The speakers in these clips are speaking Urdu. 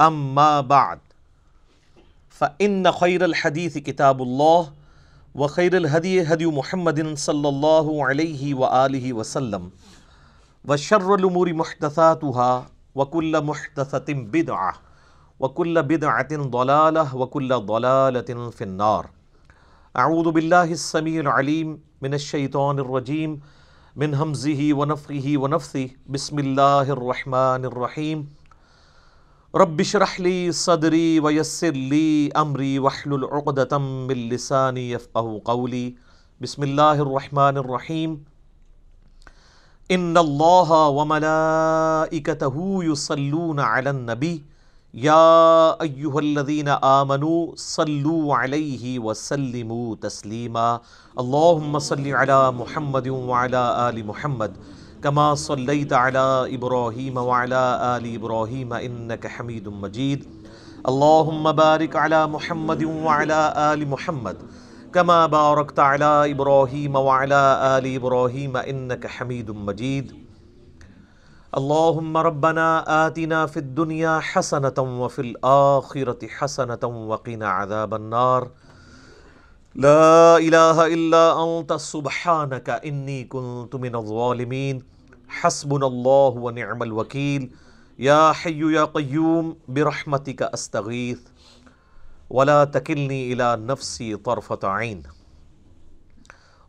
اما بعد. فان خير الحديث كتاب الله، وخير الهدي هدي محمد صلى الله عليه واله وسلم، وشر الامور محدثاتها، وكل محدثه بدعه وكل بدعه ضلاله وكل ضلاله في النار. اعوذ بالله السميع العليم من الشيطان الرجيم، من همزه ونفخه ونفثه. بسم الله الرحمن الرحيم. رب اشرح لي صدري ويسر لي امري واحلل عقدة من لساني يفقهوا قولي. بسم الله الرحمن الرحيم. ان الله وملائكته يصلون على النبي. يا ايها الذين امنوا صلوا عليه وسلموا تسليما. اللهم صل على محمد وعلى ال محمد. كما صليت على ابراهيم وعلى ال ابراهيم انك حميد مجيد. اللهم بارك على محمد وعلى ال محمد. كما باركت على ابراهيم وعلى ال ابراهيم انك حميد مجيد. اللهم ربنا آتنا في الدنيا حسنة وفي الآخرة حسنة وقنا عذاب النار. لا إله إلا أنت، سبحانك إني كنت من الظالمين. حسبنا الله ونعم الوكيل يا حي يا قيوم برحمتك أستغيث ولا تكلني إلى نفسي طرفة عين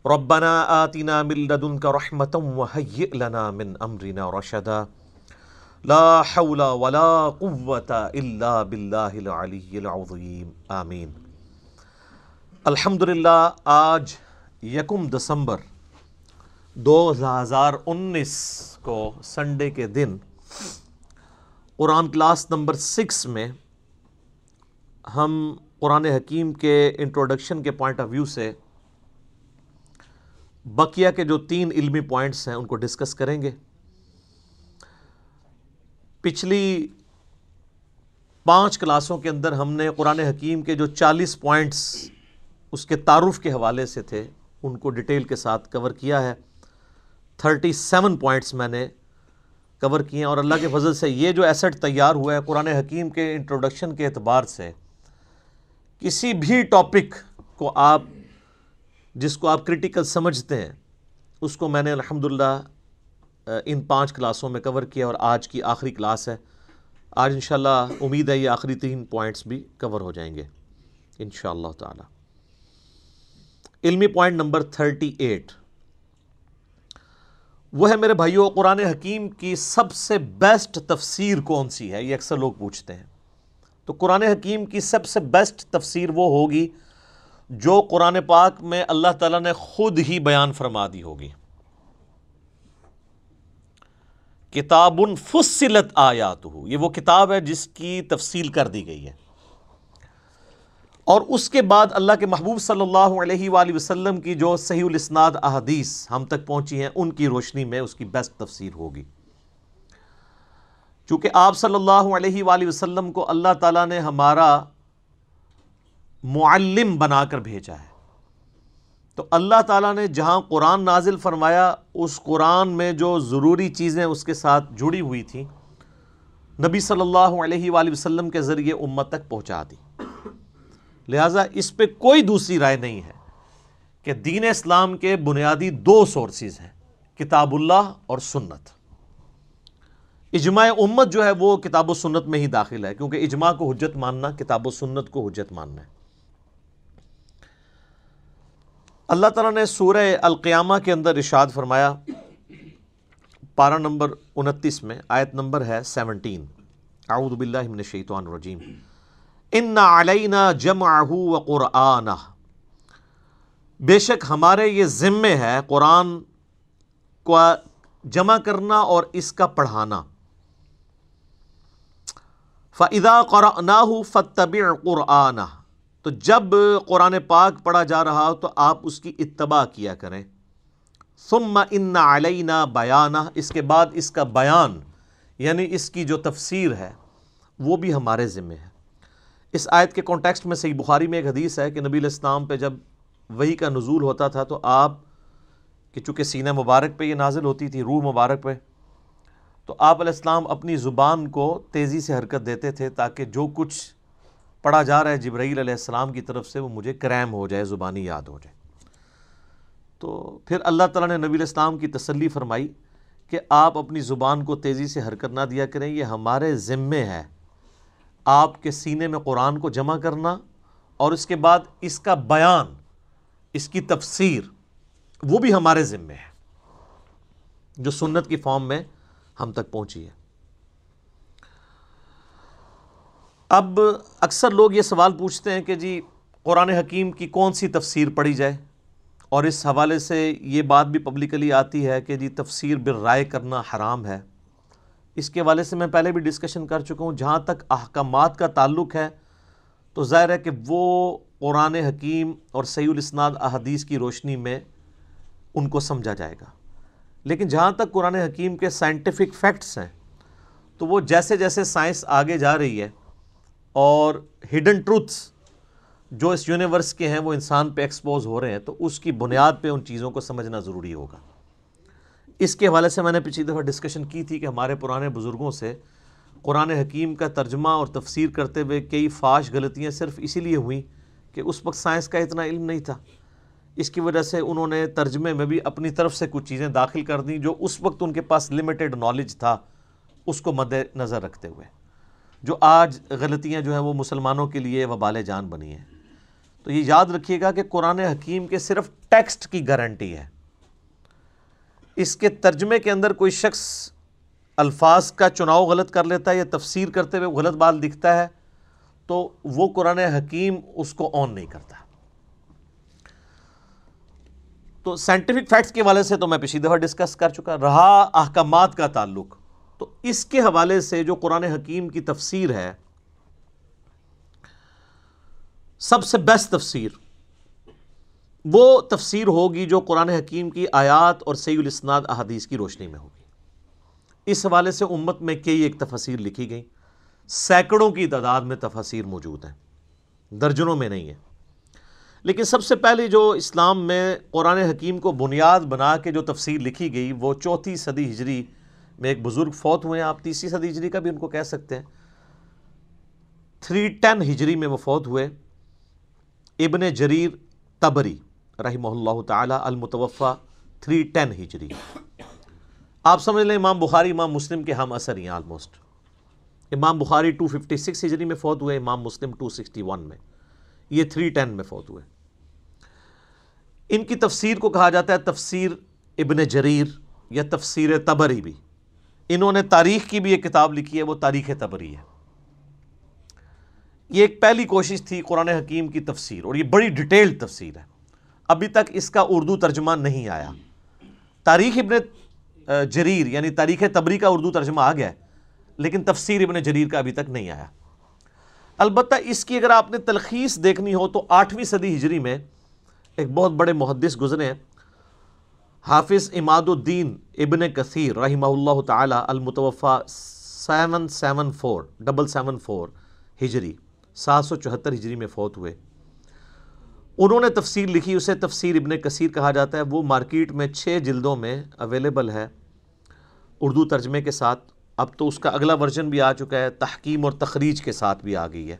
ربنا آتنا من لدنك رحمة وهيئ لنا من أمرنا رشدا۔ لا حول ولا قوة إلا بالله العلي العظيم آمين الحمدللہ، آج یکم دسمبر دو ہزار انیس کو سنڈے کے دن قرآن کلاس نمبر سکس میں ہم قرآن حکیم کے انٹروڈکشن کے پوائنٹ آف ویو سے بقیہ کے جو تین علمی پوائنٹس ہیں ان کو ڈسکس کریں گے۔ پچھلی پانچ کلاسوں کے اندر ہم نے قرآن حکیم کے جو چالیس پوائنٹس اس کے تعارف کے حوالے سے تھے، ان کو ڈیٹیل کے ساتھ کور کیا ہے۔ تھرٹی سیون پوائنٹس میں نے کور کیے ہیں اور اللہ کے فضل سے یہ جو ایسٹ تیار ہوا ہے قرآن حکیم کے انٹروڈکشن کے اعتبار سے، کسی بھی ٹاپک کو آپ، جس کو آپ کرٹیکل سمجھتے ہیں، اس کو میں نے الحمدللہ ان پانچ کلاسوں میں کور کیا اور آج کی آخری کلاس ہے۔ آج انشاءاللہ امید ہے یہ آخری تین پوائنٹس بھی کور ہو جائیں گے۔ انشاءاللہ تعالی۔ علمی پوائنٹ نمبر تھرٹی ایٹ وہ ہے میرے بھائیوں قرآن حکیم کی سب سے بیسٹ تفسیر کون سی ہے؟ یہ اکثر لوگ پوچھتے ہیں۔ تو قرآن حکیم کی سب سے بیسٹ تفسیر وہ ہوگی جو قرآن پاک میں اللہ تعالیٰ نے خود ہی بیان فرما دی ہوگی۔ کتاب فصلت آیات ہو یہ وہ کتاب ہے جس کی تفصیل کر دی گئی ہے۔ اور اس کے بعد اللہ کے محبوب صلی اللہ علیہ وآلہ وسلم کی جو صحیح الاسناد احادیث ہم تک پہنچی ہیں، ان کی روشنی میں اس کی بیسٹ تفسیر ہوگی۔ چونکہ آپ صلی اللہ علیہ وآلہ وسلم کو اللہ تعالیٰ نے ہمارا معلم بنا کر بھیجا ہے۔ تو اللہ تعالیٰ نے جہاں قرآن نازل فرمایا، اس قرآن میں جو ضروری چیزیں اس کے ساتھ جڑی ہوئی تھیں، نبی صلی اللہ علیہ وآلہ وسلم کے ذریعے امت تک پہنچا دی۔ لہٰذا اس پہ کوئی دوسری رائے نہیں ہے کہ دین اسلام کے بنیادی دو سورسز ہیں، کتاب اللہ اور سنت۔ اجماع امت جو ہے وہ کتاب و سنت میں ہی داخل ہے، کیونکہ اجماع کو حجت ماننا، کتاب و سنت کو حجت ماننا ہے۔ اللہ تعالیٰ نے سورہ القیامہ کے اندر ارشاد فرمایا، پارہ نمبر انتیس میں، آیت نمبر ہے سیونٹین۔ اعوذ باللہ من الشیطان الرجیم۔ ان علینا جمعہ و قرآنہ بے شک ہمارے یہ ذمے ہے قرآن کو جمع کرنا اور اس کا پڑھانا۔ فَإِذَا قَرَأْنَاهُ فَاتَّبِعْ قُرْآنَهُ۔ تو جب قرآن پاک پڑھا جا رہا تو آپ اس کی اتباع کیا کریں۔ ثم ان علینا بیانہ اس کے بعد اس کا بیان یعنی اس کی جو تفسیر ہے، وہ بھی ہمارے ذمہ ہے۔ اس آیت کے کانٹیکسٹ میں صحیح بخاری میں ایک حدیث ہے کہ نبی الاسلام پہ جب وہی کا نزول ہوتا تھا تو آپ کہ چونکہ سینہ مبارک پہ یہ نازل ہوتی تھی، روح مبارک پہ، تو آپ علیہ السلام اپنی زبان کو تیزی سے حرکت دیتے تھے تاکہ جو کچھ پڑھا جا رہا ہے جبرائیل علیہ السلام کی طرف سے وہ مجھے کریم ہو جائے، زبانی یاد ہو جائے۔ تو پھر اللہ تعالیٰ نے نبی الاسلام کی تسلی فرمائی کہ آپ اپنی زبان کو تیزی سے حرکت نہ دیا کریں، یہ ہمارے ذمے ہے۔ آپ کے سینے میں قرآن کو جمع کرنا اور اس کے بعد اس کا بیان، اس کی تفسیر، وہ بھی ہمارے ذمے ہے، جو سنت کی فارم میں ہم تک پہنچی ہے۔ اب اکثر لوگ یہ سوال پوچھتے ہیں کہ جی قرآن حکیم کی کون سی تفسیر پڑھی جائے؟ اور اس حوالے سے یہ بات بھی پبلکلی آتی ہے کہ جی تفسیر بر رائے کرنا حرام ہے۔ اس کے حوالے سے میں پہلے بھی ڈسکشن کر چکا ہوں، جہاں تک احکامات کا تعلق ہے، تو ظاہر ہے کہ وہ قرآن حکیم اور سعی الاسناد احادیث کی روشنی میں ان کو سمجھا جائے گا۔ لیکن جہاں تک قرآن حکیم کے سائنٹیفک فیکٹس ہیں، تو وہ جیسے جیسے سائنس آگے جا رہی ہے اور ہڈن ٹروتھس جو اس یونیورس کے ہیں، وہ انسان پہ ایکسپوز ہو رہے ہیں، تو اس کی بنیاد پہ ان چیزوں کو سمجھنا ضروری ہوگا۔ اس کے حوالے سے میں نے پچھلی دفعہ ڈسکشن کی تھی کہ ہمارے پرانے بزرگوں سے قرآن حکیم کا ترجمہ اور تفسیر کرتے ہوئے کئی فاش غلطیاں صرف اسی لیے ہوئیں کہ اس وقت سائنس کا اتنا علم نہیں تھا۔ اس کی وجہ سے انہوں نے ترجمے میں بھی اپنی طرف سے کچھ چیزیں داخل کر دیں جو اس وقت ان کے پاس لمیٹڈ نالج تھا، اس کو مد نظر رکھتے ہوئے۔ جو آج غلطیاں جو ہیں وہ مسلمانوں کے لیے وبال جان بنی ہیں۔ تو یہ یاد رکھیے گا کہ قرآن حکیم کے صرف ٹیکسٹ کی گارنٹی ہے۔ اس کے ترجمے کے اندر کوئی شخص الفاظ کا چناؤ غلط کر لیتا ہے یا تفسیر کرتے ہوئے غلط بات دکھتا ہے، تو وہ قرآن حکیم اس کو آن نہیں کرتا۔ تو سائنٹیفک فیکٹس کے حوالے سے تو میں پچھلی دفعہ ڈسکس کر چکا، رہا احکامات کا تعلق۔ تو اس کے حوالے سے جو قرآن حکیم کی تفسیر ہے، سب سے بیسٹ تفسیر وہ تفسیر ہوگی جو قرآن حکیم کی آیات اور سی الاسناد احادیث کی روشنی میں ہوگی۔ اس حوالے سے امت میں کئی ایک تفسیر لکھی گئی سینکڑوں کی تعداد میں تفسیر موجود ہیں۔ درجنوں میں نہیں ہے لیکن سب سے پہلے جو اسلام میں قرآن حکیم کو بنیاد بنا کے جو تفسیر لکھی گئی، وہ چوتھی صدی ہجری میں ایک بزرگ فوت ہوئے ہیں۔ آپ تیسری صدی ہجری کا بھی ان کو کہہ سکتے ہیں۔ تھری ٹین ہجری میں وہ فوت ہوئے۔ ابن جریر تبری رحمہ اللہ تعالی المتوفہ تھری ٹین ہجری۔ آپ سمجھ لیں امام بخاری، امام مسلم کے ہم اثر ہیں آلموسٹ امام بخاری ٹو ففٹی سکس ہجری میں فوت ہوئے، امام مسلم ٹو سکسٹی ون میں۔ یہ تھری ٹین میں فوت ہوئے۔ ان کی تفسیر کو کہا جاتا ہے تفسیر ابن جریر یا تفسیر تبری بھی۔ انہوں نے تاریخ کی بھی ایک کتاب لکھی ہے، وہ تاریخ تبری ہے۔ یہ ایک پہلی کوشش تھی قرآن حکیم کی تفسیر، اور یہ بڑی ڈیٹیلڈ تفسیر ہے۔ ابھی تک اس کا اردو ترجمہ نہیں آیا۔ تاریخ ابن جریر یعنی تاریخ تبری کا اردو ترجمہ آ گیا ہے، لیکن تفسیر ابن جریر کا ابھی تک نہیں آیا۔ البتہ اس کی اگر آپ نے تلخیص دیکھنی ہو تو آٹھویں صدی ہجری میں ایک بہت بڑے محدث گزرے ہیں۔ حافظ اماد الدین ابن کثیر رحمہ اللہ تعالی المتوفہ seven seven four, double seven four ہجری، سات سو چوہتر ہجری میں فوت ہوئے۔ انہوں نے تفسیر لکھی، اسے تفسیر ابن کثیر کہا جاتا ہے۔ وہ مارکیٹ میں چھ جلدوں میں اویلیبل ہے اردو ترجمے کے ساتھ۔ اب تو اس کا اگلا ورژن بھی آ چکا ہے، تحکیم اور تخریج کے ساتھ بھی آ گئی ہے۔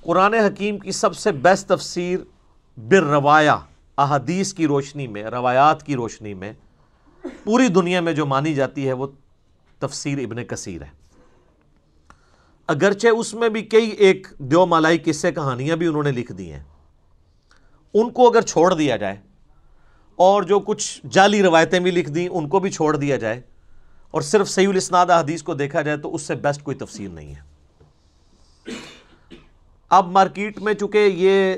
قرآن حکیم کی سب سے بیسٹ تفسیر بر روایا احادیث کی روشنی میں، روایات کی روشنی میں پوری دنیا میں جو مانی جاتی ہے، وہ تفسیر ابن کثیر ہے۔ اگرچہ اس میں بھی کئی ایک دیو مالائی قصے کہانیاں بھی انہوں نے لکھ دی ہیں۔ ان کو اگر چھوڑ دیا جائے اور جو کچھ جعلی روایتیں بھی لکھ دیں، ان کو بھی چھوڑ دیا جائے اور صرف سعی الاسناد حدیث کو دیکھا جائے، تو اس سے بیسٹ کوئی تفسیر نہیں ہے۔ اب مارکیٹ میں چونکہ یہ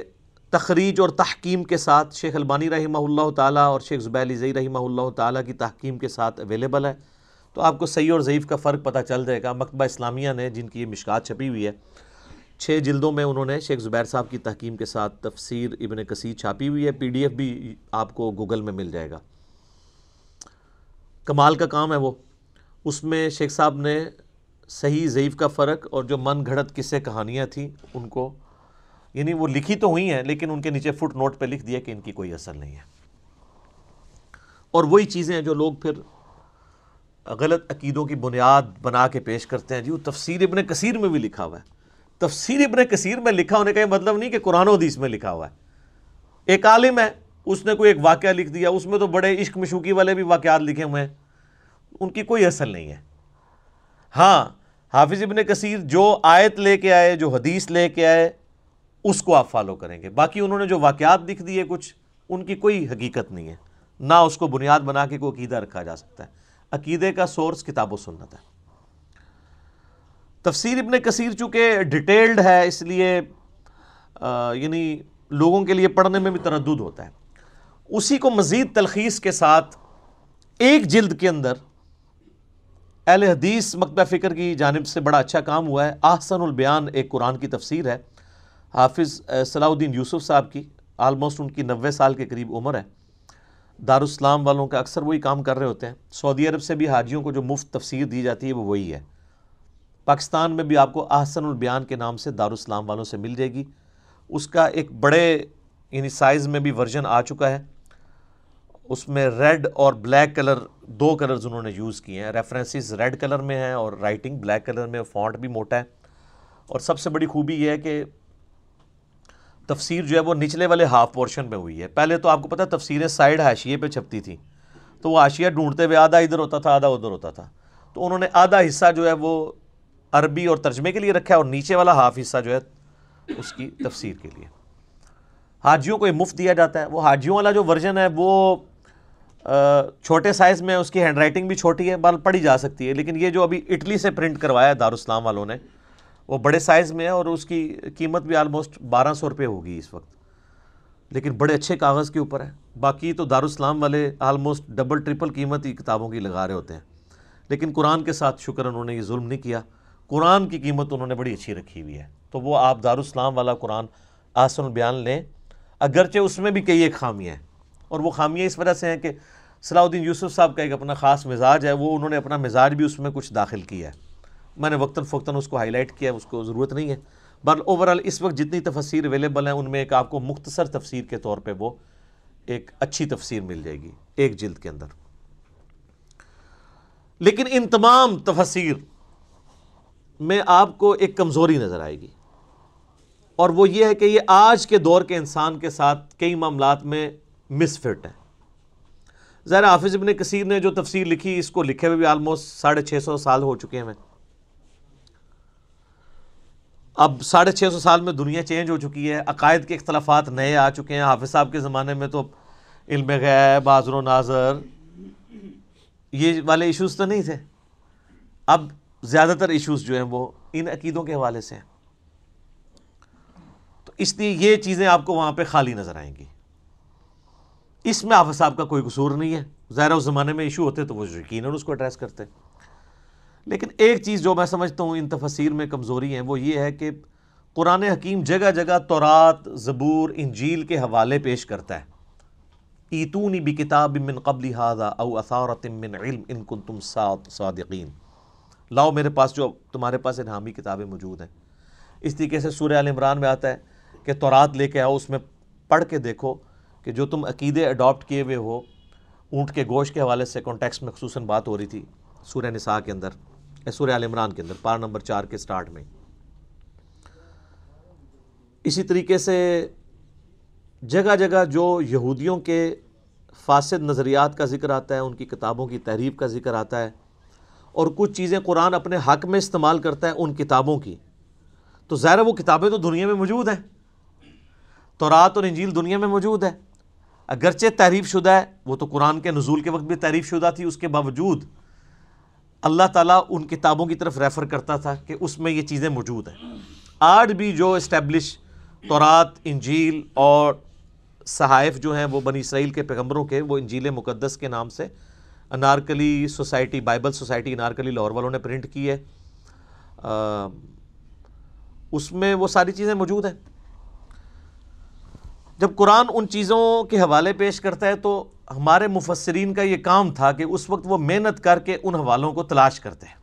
تخریج اور تحکیم کے ساتھ شیخ البانی رحمہ اللہ تعالیٰ اور شیخ زبیلی زئی رحمہ اللہ تعالیٰ کی تحکیم کے ساتھ اویلیبل ہے، تو آپ کو صحیح اور ضعیف کا فرق پتہ چل جائے گا۔ مکتبہ اسلامیہ نے جن کی یہ مشکات چھپی ہوئی ہے چھ جلدوں میں انہوں نے شیخ زبیر صاحب کی تحکیم کے ساتھ تفسیر ابن کثیر چھاپی ہوئی ہے۔ پی ڈی ایف بھی آپ کو گوگل میں مل جائے گا۔ کمال کا کام ہے وہ۔ اس میں شیخ صاحب نے صحیح ضعیف کا فرق اور جو من گھڑت قصے کہانیاں تھیں، ان کو یعنی وہ لکھی تو ہوئی ہیں، لیکن ان کے نیچے فٹ نوٹ پہ لکھ دیا کہ ان کی کوئی اثر نہیں ہے۔ اور وہی چیزیں ہیں جو لوگ پھر غلط عقیدوں کی بنیاد بنا کے پیش کرتے ہیں۔ جی وہ تفسیر ابن کثیر میں بھی لکھا ہوا ہے۔ تفسیر ابن کثیر میں لکھا ہونے کا یہ مطلب نہیں کہ قرآن و حدیث میں لکھا ہوا ہے۔ ایک عالم ہے، اس نے کوئی ایک واقعہ لکھ دیا، اس میں تو بڑے عشق مشوقی والے بھی واقعات لکھے ہوئے ہیں۔ ان کی کوئی اصل نہیں ہے۔ ہاں حافظ ابن کثیر جو آیت لے کے آئے، جو حدیث لے کے آئے، اس کو آپ فالو کریں گے۔ باقی انہوں نے جو واقعات لکھ دیے کچھ، ان کی کوئی حقیقت نہیں ہے۔ نہ اس کو بنیاد بنا کے کوئی عقیدہ رکھا جا سکتا ہے۔ عقیدے کا سورس کتاب و سنت ہے۔ تفسیر ابن کثیر چونکہ ڈیٹیلڈ ہے، اس لیے یعنی لوگوں کے لیے پڑھنے میں بھی تردد ہوتا ہے۔ اسی کو مزید تلخیص کے ساتھ ایک جلد کے اندر اہل حدیث مکتبہ فکر کی جانب سے بڑا اچھا کام ہوا ہے۔ آحسن البیان ایک قرآن کی تفسیر ہے۔ حافظ صلاح الدین یوسف صاحب کی آلموسٹ ان کی نوے سال کے قریب عمر ہے۔ دارالاسلام والوں کا اکثر وہی کام کر رہے ہوتے ہیں۔ سعودی عرب سے بھی حاجیوں کو جو مفت تفسیر دی جاتی ہے وہ وہی ہے۔ پاکستان میں بھی آپ کو احسن البیان کے نام سے دارالاسلام والوں سے مل جائے گی۔ اس کا ایک بڑے یعنی سائز میں بھی ورژن آ چکا ہے۔ اس میں ریڈ اور بلیک کلر دو کلرز انہوں نے یوز کیے ہیں۔ ریفرنسز ریڈ کلر میں ہیں اور رائٹنگ بلیک کلر میں فونٹ بھی موٹا ہے۔ اور سب سے بڑی خوبی یہ ہے کہ تفسیر جو ہے وہ نچلے والے ہاف پورشن میں ہوئی ہے۔ پہلے تو آپ کو پتہ تفسیریں سائڈ حاشیے پہ چھپتی تھیں۔ تو وہ حاشیہ ڈھونڈتے ہوئے آدھا ادھر ہوتا تھا، آدھا ادھر ہوتا تھا۔ تو انہوں نے آدھا حصہ جو ہے وہ عربی اور ترجمے کے لیے رکھا ہے اور نیچے والا ہاف حصہ جو ہے اس کی تفسیر کے لیے۔ حاجیوں کو یہ مفت دیا جاتا ہے۔ وہ حاجیوں والا جو ورژن ہے، وہ چھوٹے سائز میں، اس کی ہینڈ رائٹنگ بھی چھوٹی ہے، بال پڑھی جا سکتی ہے، لیکن یہ جو ابھی اٹلی سے پرنٹ کروایا ہے دارالاسلام والوں نے، وہ بڑے سائز میں ہے اور اس کی قیمت بھی آلموسٹ بارہ سو روپے ہوگی اس وقت۔ لیکن بڑے اچھے کاغذ کے اوپر ہے۔ باقی تو دارالاسلام والے آلموسٹ ڈبل ٹرپل قیمت ہی کتابوں کی لگا رہے ہوتے ہیں۔ لیکن قرآن کے ساتھ شکر انہوں نے یہ ظلم نہیں کیا۔ قرآن کی قیمت انہوں نے بڑی اچھی رکھی ہوئی ہے۔ تو وہ آپ دارالاسلام والا قرآن آسن البیان لیں۔ اگرچہ اس میں بھی کئی ایک خامیاں ہیں۔ اور وہ خامیاں اس وجہ سے ہیں کہ صلاح الدین یوسف صاحب کا ایک اپنا خاص مزاج ہے، وہ انہوں نے اپنا مزاج بھی اس میں کچھ داخل کیا ہے۔ میں نے وقتاً فوقتاً اس کو ہائی لائٹ کیا ہے، اس کو ضرورت نہیں ہے۔ بٹ اوور آل اس وقت جتنی تفسیر اویلیبل ہیں، ان میں ایک آپ کو مختصر تفسیر کے طور پہ وہ ایک اچھی تفسیر مل جائے گی ایک جلد کے اندر۔ لیکن ان تمام تفسیر میں آپ کو ایک کمزوری نظر آئے گی۔ اور وہ یہ ہے کہ یہ آج کے دور کے انسان کے ساتھ کئی معاملات میں مس فٹ ہے ظاہر حافظ ابن کثیر نے جو تفسیر لکھی، اس کو لکھے ہوئے بھی آلموسٹ ساڑھے چھ سو سال ہو چکے ہیں۔ اب ساڑھے چھ سو سال میں دنیا چینج ہو چکی ہے، عقائد کے اختلافات نئے آ چکے ہیں۔ حافظ صاحب کے زمانے میں تو علم غیب بازر و ناظر، یہ والے ایشوز تو نہیں تھے۔ اب زیادہ تر ایشوز جو ہیں وہ ان عقیدوں کے حوالے سے ہیں۔ تو اس لیے یہ چیزیں آپ کو وہاں پہ خالی نظر آئیں گی۔ اس میں حافظ صاحب کا کوئی قصور نہیں ہے۔ ظاہر اس زمانے میں ایشو ہوتے تو وہ یقیناً اس کو ایڈریس کرتے۔ لیکن ایک چیز جو میں سمجھتا ہوں ان تفسیر میں کمزوری ہیں وہ یہ ہے کہ قرآن حکیم جگہ جگہ تورات، زبور، انجیل کے حوالے پیش کرتا ہے۔ ایتونی بھی کتاب من قبل او اثارت من علم ان کنتم صادقین۔ لاؤ میرے پاس جو تمہارے پاس انہامی کتابیں موجود ہیں۔ اس طریقے سے سورہ عمران میں آتا ہے کہ تورات لے کے آؤ، اس میں پڑھ کے دیکھو کہ جو تم عقیدے اڈاپٹ کیے ہوئے ہو، اونٹ کے گوشت کے حوالے سے کانٹیکس میں خصوصاً بات ہو رہی تھی سورہ نساء کے اندر سورہ عال عمران کے اندر پار نمبر چار کے سٹارٹ میں۔ اسی طریقے سے جگہ جگہ جو یہودیوں کے فاسد نظریات کا ذکر آتا ہے، ان کی کتابوں کی تحریف کا ذکر آتا ہے اور کچھ چیزیں قرآن اپنے حق میں استعمال کرتا ہے ان کتابوں کی۔ تو ظاہر وہ کتابیں تو دنیا میں موجود ہیں۔ تو رات اور انجیل دنیا میں موجود ہے اگرچہ تعریف شدہ ہے، وہ تو قرآن کے نزول کے وقت بھی تعریف شدہ تھی، اس کے باوجود اللہ تعالیٰ ان کتابوں کی طرف ریفر کرتا تھا کہ اس میں یہ چیزیں موجود ہیں۔ آج بھی جو اسٹیبلش تورات، انجیل اور صحائف جو ہیں وہ بنی اسرائیل کے پیغمبروں کے، وہ انجیل مقدس کے نام سے Anarkali society, Bible society Anarkali Lahore والوں نے پرنٹ کی ہے۔ اس میں وہ ساری چیزیں موجود ہیں۔ جب قرآن ان چیزوں کے حوالے پیش کرتا ہے تو ہمارے مفسرین کا یہ کام تھا کہ اس وقت وہ محنت کر کے ان حوالوں کو تلاش کرتے ہیں۔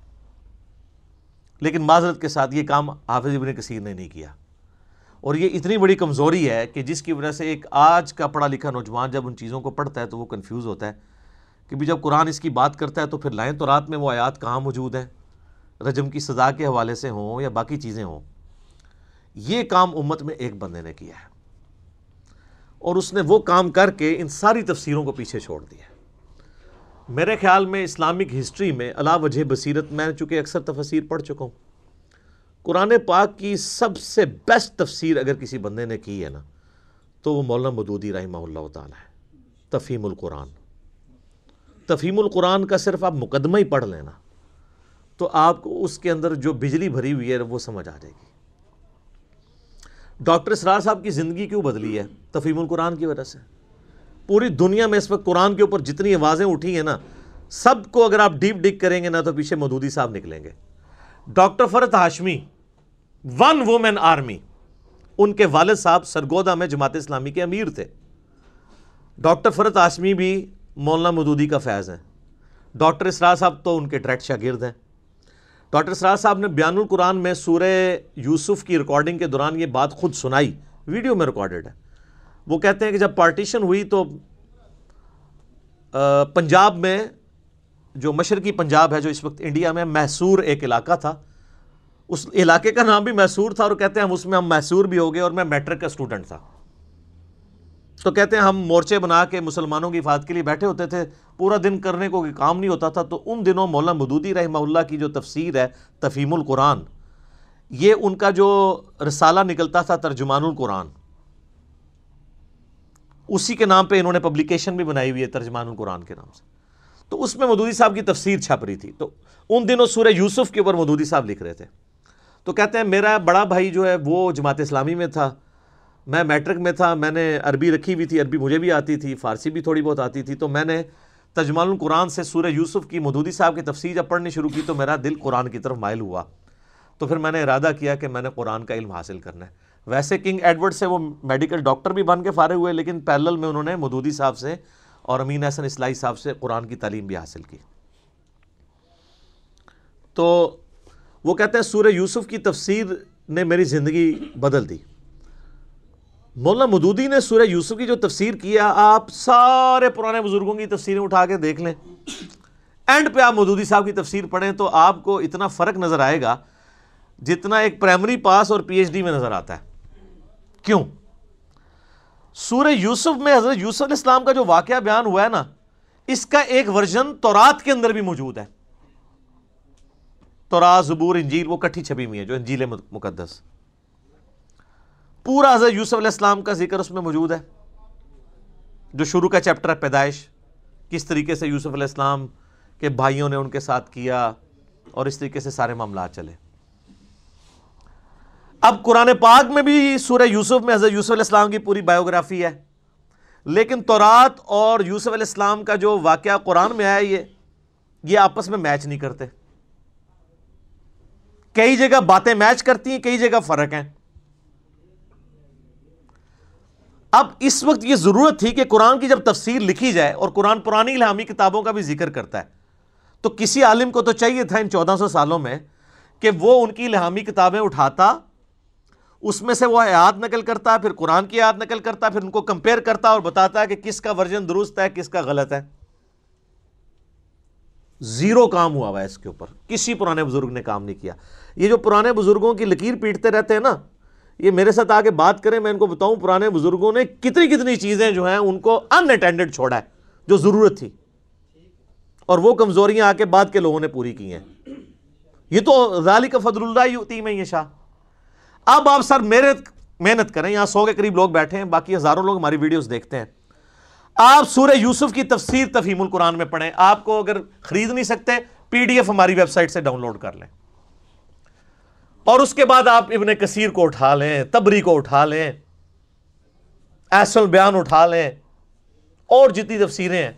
لیکن معذرت کے ساتھ یہ کام حافظ ابن کثیر نے نہیں کیا۔ اور یہ اتنی بڑی کمزوری ہے کہ جس کی وجہ سے ایک آج کا پڑھا لکھا نوجوان جب ان چیزوں کو پڑھتا ہے تو وہ کنفیوز ہوتا ہے۔ کہ بھی جب قرآن اس کی بات کرتا ہے تو پھر لائن تو رات میں وہ آیات کہاں موجود ہیں؟ رجم کی سزا کے حوالے سے ہوں یا باقی چیزیں ہوں؟ یہ کام امت میں ایک بندے نے کیا ہے۔ اور اس نے وہ کام کر کے ان ساری تفسیروں کو پیچھے چھوڑ دیا میرے خیال میں اسلامک ہسٹری میں اللہ وجہ بصیرت میں چونکہ اکثر تفسیر پڑھ چکا ہوں۔ قرآن پاک کی سب سے بیسٹ تفسیر اگر کسی بندے نے کی ہے نا، تو وہ مولانا مدودی رحمہ اللہ تعالیٰ ہے، تفہیم القرآن۔ تفہیم القرآن کا صرف آپ مقدمہ ہی پڑھ لینا تو آپ کو اس کے اندر جو بجلی بھری ہوئی ہے وہ سمجھ آ جائے گی۔ ڈاکٹر اسرار صاحب کی زندگی کیوں بدلی ہے؟ تفہیم القرآن کی وجہ سے۔ پوری دنیا میں اس وقت قرآن کے اوپر جتنی آوازیں اٹھی ہیں نا، سب کو اگر آپ ڈیپ ڈک کریں گے نا تو پیچھے مدودی صاحب نکلیں گے۔ Doctor Farhat Hashmi one woman army ان کے والد صاحب سرگودا میں جماعت اسلامی کے امیر تھے۔ ڈاکٹر فرت ہاشمی بھی مولانا مدودی کا فیض ہیں۔ ڈاکٹر اسرار صاحب تو ان کے ڈائریکٹ شاگرد ہیں۔ ڈاکٹر اسرار صاحب نے بیان القرآن میں سورہ یوسف کی ریکارڈنگ کے دوران یہ بات خود سنائی۔ ویڈیو میں ریکارڈڈ ہے۔ وہ کہتے ہیں کہ جب پارٹیشن ہوئی تو پنجاب میں جو مشرقی پنجاب ہے، جو اس وقت انڈیا میں محسور ایک علاقہ تھا، اس علاقے کا نام بھی محسور تھا اور کہتے ہیں ہم اس میں ہم محسور بھی ہو گئے اور میں میٹرک کا اسٹوڈنٹ تھا۔ تو کہتے ہیں ہم مورچے بنا کے مسلمانوں کی حفاظت کے لیے بیٹھے ہوتے تھے، پورا دن کرنے کو کام نہیں ہوتا تھا، تو ان دنوں مولانا مدودی رحمہ اللہ کی جو تفسیر ہے، تفہیم القرآن، یہ ان کا جو رسالہ نکلتا تھا، ترجمان القرآن، اسی کے نام پہ انہوں نے پبلیکیشن بھی بنائی ہوئی ہے، ترجمان القرآن کے نام سے۔ تو اس میں مدودی صاحب کی تفسیر چھپ رہی تھی۔ تو ان دنوں سورہ یوسف کے اوپر مدودی صاحب لکھ رہے تھے۔ تو کہتے ہیں میرا بڑا بھائی جو ہے، وہ جماعت اسلامی میں تھا۔ میں میٹرک میں تھا، میں نے عربی رکھی ہوئی تھی، عربی مجھے بھی آتی تھی، فارسی بھی تھوڑی بہت آتی تھی، تو میں نے تجمال القرآن سے سورہ یوسف کی مدودی صاحب کی تفسیر جب پڑھنی شروع کی تو میرا دل قرآن کی طرف مائل ہوا۔ تو پھر میں نے ارادہ کیا کہ میں نے قرآن کا علم حاصل کرنا ہے۔ ویسے کنگ ایڈورڈ سے وہ میڈیکل ڈاکٹر بھی بن کے فارغ ہوئے، لیکن پیرل میں انہوں نے مدودی صاحب سے اور امین احسن اسلائی صاحب سے قرآن کی تعلیم بھی حاصل کی۔ تو وہ کہتے ہیں سورہ یوسف کی تفسیر نے میری زندگی بدل دی۔ مولانا مدودی نے سورہ یوسف کی جو تفسیر کیا آپ سارے پرانے بزرگوں کی تفسیریں اٹھا کے دیکھ لیں۔ اینڈ پہ آپ مدودی صاحب کی تفسیر پڑھیں تو آپ کو اتنا فرق نظر آئے گا جتنا ایک پرائمری پاس اور پی ایچ ڈی میں نظر آتا ہے۔ کیوں؟ سورہ یوسف میں حضرت یوسف علیہ السلام کا جو واقعہ بیان ہوا ہے نا، اس کا ایک ورژن تورات کے اندر بھی موجود ہے۔ تورات، زبور، انجیل، وہ کٹھی چھپی ہوئی ہے جو انجیل مقدس۔ پورا حضرت یوسف علیہ السلام کا ذکر اس میں موجود ہے، جو شروع کا چیپٹر ہے پیدائش، کس طریقے سے یوسف علیہ السلام کے بھائیوں نے ان کے ساتھ کیا اور اس طریقے سے سارے معاملات چلے۔ اب قرآن پاک میں بھی سورہ یوسف میں حضرت یوسف علیہ السلام کی پوری بایوگرافی ہے، لیکن تورات اور یوسف علیہ السلام کا جو واقعہ قرآن میں آیا، یہ یہ آپس میں میچ نہیں کرتے۔ کئی جگہ باتیں میچ کرتی ہیں، کئی جگہ فرق ہیں۔ اب اس وقت یہ ضرورت تھی کہ قرآن کی جب تفسیر لکھی جائے اور قرآن پرانی الہامی کتابوں کا بھی ذکر کرتا ہے، تو کسی عالم کو تو چاہیے تھا ان چودہ سو سالوں میں کہ وہ ان کی الہامی کتابیں اٹھاتا، اس میں سے وہ آیات نقل کرتا ہے پھر قرآن کی آیات نقل کرتا ہے پھر ان کو کمپیئر کرتا اور بتاتا ہے کہ کس کا ورژن درست ہے، کس کا غلط ہے۔ زیرو کام ہوا ہوا ہے اس کے اوپر۔ کسی پرانے بزرگ نے کام نہیں کیا۔ یہ جو پرانے بزرگوں کی لکیر پیٹتے رہتے ہیں نا یہ میرے ساتھ آگے بات کریں، میں ان کو بتاؤں پرانے بزرگوں نے کتنی کتنی چیزیں جو ہیں ان کو ان اٹینڈڈ چھوڑا ہے، جو ضرورت تھی۔ اور وہ کمزوریاں آ کے بعد کے لوگوں نے پوری کی ہیں۔ یہ تو ذالک فضل اللہ ہوتی میں یہ شاہ اب آپ سر میرے محنت کریں، یہاں سو کے قریب لوگ بیٹھے ہیں، باقی ہزاروں لوگ ہماری ویڈیوز دیکھتے ہیں۔ آپ سورہ یوسف کی تفسیر تفہیم القرآن میں پڑھیں، آپ کو اگر خرید نہیں سکتے پی ڈی ایف ہماری ویب سائٹ سے ڈاؤن لوڈ کر لیں۔ اور اس کے بعد آپ ابن کثیر کو اٹھا لیں، تبری کو اٹھا لیں ایسل بیان اٹھا لیں، اور جتنی تفسیریں ہیں۔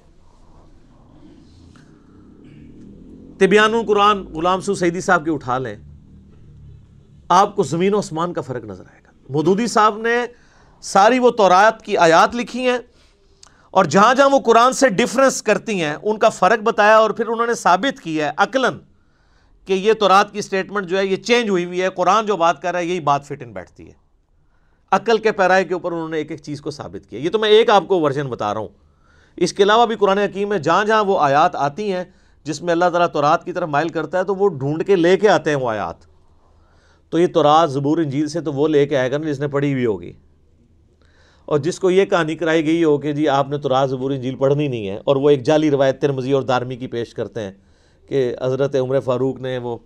طبیان القرآن غلام سو سعیدی صاحب کے اٹھا لیں۔ آپ کو زمین و آسمان کا فرق نظر آئے گا۔ مودودی صاحب نے ساری وہ تورات کی آیات لکھی ہیں اور جہاں جہاں وہ قرآن سے ڈفرنس کرتی ہیں، ان کا فرق بتایا اور پھر انہوں نے ثابت کیا ہے، عقلاً۔ کہ یہ تورات کی سٹیٹمنٹ جو ہے یہ چینج ہوئی ہوئی ہے، قرآن جو بات کر رہا ہے، یہی بات فٹ ان بیٹھتی ہے۔ عقل کے پیرائے کے اوپر انہوں نے ایک ایک چیز کو ثابت کیا۔ یہ تو میں ایک آپ کو ورژن بتا رہا ہوں۔ اس کے علاوہ بھی قرآن حکیم میں جہاں جہاں وہ آیات آتی ہیں، جس میں اللہ تعالیٰ تورات کی طرف مائل کرتا ہے، تو وہ ڈھونڈ کے لے کے آتے ہیں وہ آیات۔ تو یہ تورات زبور انجیل سے تو وہ لے کے آئے گا نا، جس نے پڑھی ہوئی ہوگی۔ اور جس کو یہ کہانی کرائی گئی ہو کہ جی آپ نے تو راز عبور انجیل پڑھنی نہیں ہے، اور وہ ایک جعلی روایت ترمزی اور دارمی کی پیش کرتے ہیں۔ کہ حضرت عمر فاروق نے وہ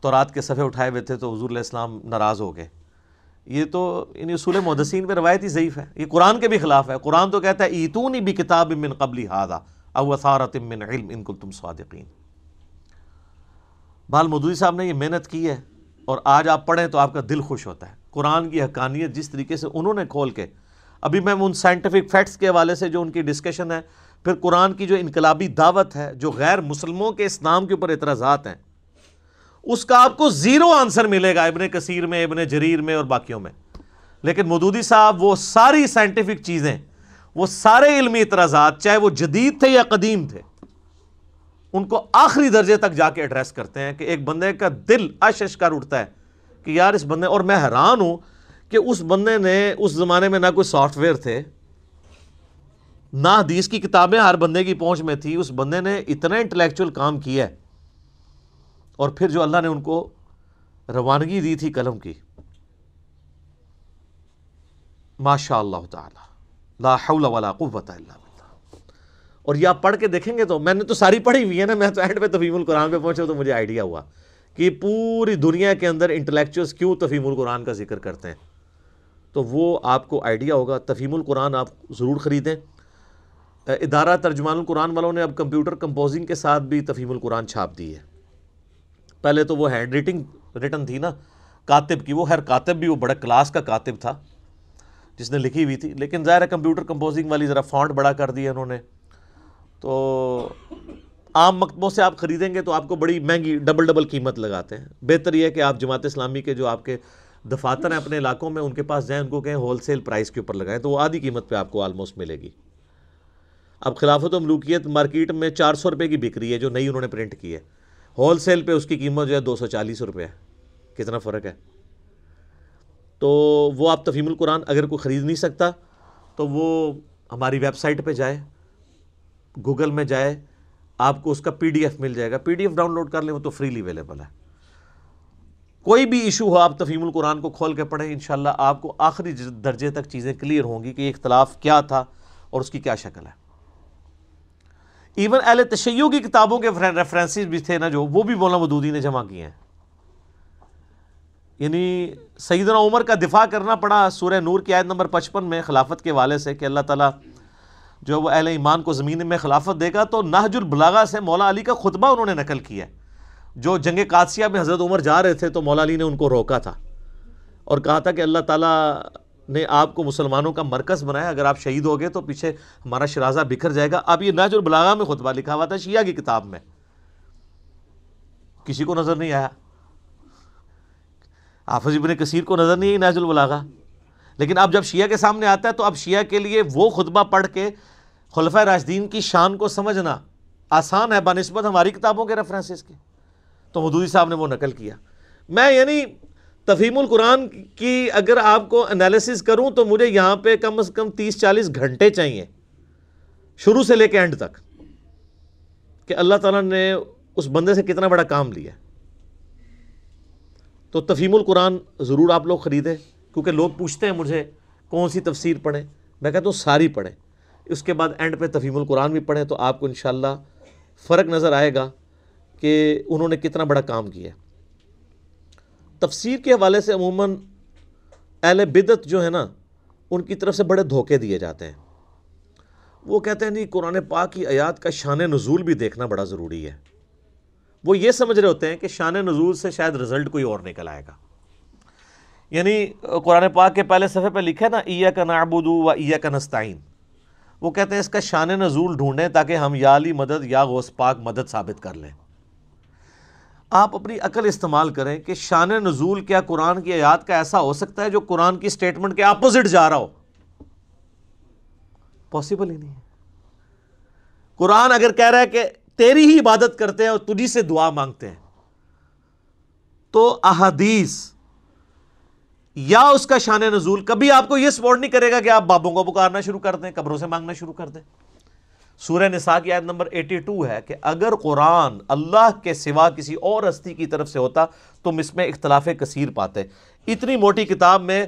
تورات کے صفحے اٹھائے ہوئے تھے تو حضور علیہ السلام ناراض ہو گئے۔ یہ تو ان اصول مدسین پہ روایت ہی ضعیف ہے۔ یہ قرآن کے بھی خلاف ہے۔ قرآن تو کہتا ہے، ایتونی بھی کتاب من قبلی ہادہ او اثارت من علم ان کو تم صادقین۔ بال مدوی صاحب نے یہ محنت کی ہے اور آج آپ پڑھیں تو آپ کا دل خوش ہوتا ہے۔ قرآن کی حقانیت جس طریقے سے انہوں نے کھول کے، ابھی میں ان سائنٹیفک فیکٹس کے حوالے سے جو ان کی ڈسکشن ہے پھر قرآن کی جو انقلابی دعوت ہے، جو غیر مسلموں کے اسلام کے اوپر اعتراضات ہیں، اس کا آپ کو زیرو آنسر ملے گا ابن کثیر میں، ابن جریر میں اور باقیوں میں۔ لیکن مدودی صاحب، وہ ساری سائنٹیفک چیزیں، وہ سارے علمی اعتراضات، چاہے وہ جدید تھے یا قدیم تھے، ان کو آخری درجے تک جا کے ایڈریس کرتے ہیں کہ ایک بندے کا دل اشش کر اٹھتا ہے کہ یار اس بندے، اور میں حیران ہوں کہ اس بندے نے، اس زمانے میں نہ کوئی سافٹ ویئر تھے نہ حدیث کی کتابیں ہر بندے کی پہنچ میں تھی، اس بندے نے اتنا انٹلیکچوئل کام کیا ہے۔ اور پھر جو اللہ نے ان کو روانگی دی تھی قلم کی۔ ماشاء اللہ تعالی۔ لا حول ولا قوت الا باللہ۔ اور یہ آپ پڑھ کے دیکھیں گے تو، میں نے تو ساری پڑھی ہوئی ہے نا، میں تو اینڈ پہ تفیم القرآن پہ پہنچا تو مجھے آئیڈیا ہوا کہ پوری دنیا کے اندر انٹلیکچوئلس کیوں تفیم القرآن کا ذکر کرتے ہیں۔ تو وہ آپ کو آئیڈیا ہوگا، تفہیم القرآن آپ ضرور خریدیں۔ ادارہ ترجمان القرآن والوں نے اب کمپیوٹر کمپوزنگ کے ساتھ بھی تفہیم القرآن چھاپ دی ہے۔ پہلے تو وہ ہینڈ ریٹنگ، ریٹن تھی نا، کاتب کی، وہ ہر کاتب بھی، وہ بڑا کلاس کا کاتب تھا، جس نے لکھی ہوئی تھی۔ لیکن ظاہر ہے کمپیوٹر کمپوزنگ والی ذرا فونٹ بڑا کر دیا انہوں نے۔ تو عام مکتبوں سے آپ خریدیں گے تو آپ کو بڑی مہنگی، ڈبل ڈبل قیمت لگاتے ہیں۔ بہتر یہ ہے کہ آپ جماعت اسلامی کے جو آپ کے دفاتر ہیں اپنے علاقوں میں، ان کے پاس جائیں، ان کو کہیں ہول سیل پرائز کے اوپر لگائیں، تو وہ آدھی قیمت پہ آپ کو آلموسٹ ملے گی۔ اب خلافت و ملوکیت مارکیٹ میں چار سو روپے کی بک رہی ہے جو نئی انہوں نے پرنٹ کی ہے۔ ہول سیل پہ اس کی قیمت جو ہے دو سو چالیس روپے ہے۔ کتنا فرق ہے؟ تو وہ آپ تفہیم القرآن اگر کوئی خرید نہیں سکتا تو وہ ہماری ویب سائٹ پہ جائے، گوگل میں جائے، آپ کو اس کا پی ڈی ایف مل جائے گا۔ P D F download کر لیں، وہ تو فریلی اویلیبل ہے۔ کوئی بھی ایشو ہو، آپ تفہیم القرآن کو کھول کے پڑھیں، انشاءاللہ آپ کو آخری درجے تک چیزیں کلیئر ہوں گی کہ اختلاف کیا تھا اور اس کی کیا شکل ہے۔ ایون اہل تشیع کی کتابوں کے ریفرنسز بھی تھے نا جو، وہ بھی مولانا مدودی نے جمع کیے ہیں۔ یعنی سیدنا عمر کا دفاع کرنا پڑا سورہ نور کی آیت نمبر پچپن میں خلافت کے والے سے کہ اللہ تعالیٰ جو وہ اہل ایمان کو زمین میں خلافت دے گا تو نہج البلاغہ سے مولا علی کا خطبہ انہوں نے نقل کیا ہے۔ جو جنگ قادسیہ میں حضرت عمر جا رہے تھے تو مولا علی نے ان کو روکا تھا اور کہا تھا کہ اللہ تعالیٰ نے آپ کو مسلمانوں کا مرکز بنایا۔ اگر آپ شہید ہو گئے تو پیچھے ہمارا شرازہ بکھر جائے گا۔ اب یہ ناج البلاغا میں خطبہ لکھا ہوا تھا شیعہ کی کتاب میں۔ کسی کو نظر نہیں آیا۔ حافظ ابن کثیر کو نظر نہیں آئی ناج البلاغا لیکن اب جب شیعہ کے سامنے آتا ہے تو اب شیعہ کے لیے وہ خطبہ پڑھ کے خلفۂ راشدین کی شان کو سمجھنا آسان ہے، بنسبت ہماری کتابوں کے ریفرنسز کے۔ تو مدودی صاحب نے وہ نقل کیا۔ میں یعنی تفہیم القرآن کی اگر آپ کو انالیسز کروں تو مجھے یہاں پہ کم از کم تیس چالیس گھنٹے چاہیے۔ شروع سے لے کے اینڈ تک۔ کہ اللہ تعالیٰ نے اس بندے سے کتنا بڑا کام لیا۔ تو تفہیم القرآن ضرور آپ لوگ خریدیں۔ کیونکہ لوگ پوچھتے ہیں مجھے کون سی تفسیر پڑھیں۔ میں کہتا ہوں ساری پڑھیں۔ اس کے بعد اینڈ پہ تفہیم القرآن بھی پڑھیں تو آپ کو انشاءاللہ فرق نظر آئے گا کہ انہوں نے کتنا بڑا کام کیا۔ تفسیر کے حوالے سے عموماً اہل بدت جو ہے نا، ان کی طرف سے بڑے دھوکے دیے جاتے ہیں۔ وہ کہتے ہیں نہیں قرآن پاک کی آیات کا شان نزول بھی دیکھنا بڑا ضروری ہے۔ وہ یہ سمجھ رہے ہوتے ہیں کہ شان نزول سے شاید رزلٹ کوئی اور نکل آئے گا۔ یعنی قرآن پاک کے پہلے صفحے پہ لکھا ہے نا ایا کا نعبدو و ایا کا نستعین وہ کہتے ہیں اس کا شان نزول ڈھونڈیں تاکہ ہم یا علی مدد یا غوث پاک مدد ثابت کر لیں۔ آپ اپنی عقل استعمال کریں کہ شان نزول کیا قرآن کی آیات کا ایسا ہو سکتا ہے جو قرآن کی اسٹیٹمنٹ کے اپوزٹ جا رہا ہو؟ پاسبل ہی نہیں ہے۔ قرآن اگر کہہ رہا ہے کہ تیری ہی عبادت کرتے ہیں اور تجھی سے دعا مانگتے ہیں، تو احادیث یا اس کا شان نزول کبھی آپ کو یہ سپورٹ نہیں کرے گا کہ آپ بابوں کو پکارنا شروع کر دیں، قبروں سے مانگنا شروع کر دیں۔ سورہ نساء کی آیت نمبر 82 ہے کہ اگر قرآن اللہ کے سوا کسی اور ہستی کی طرف سے ہوتا، تم اس میں اختلاف کثیر پاتے۔ اتنی موٹی کتاب میں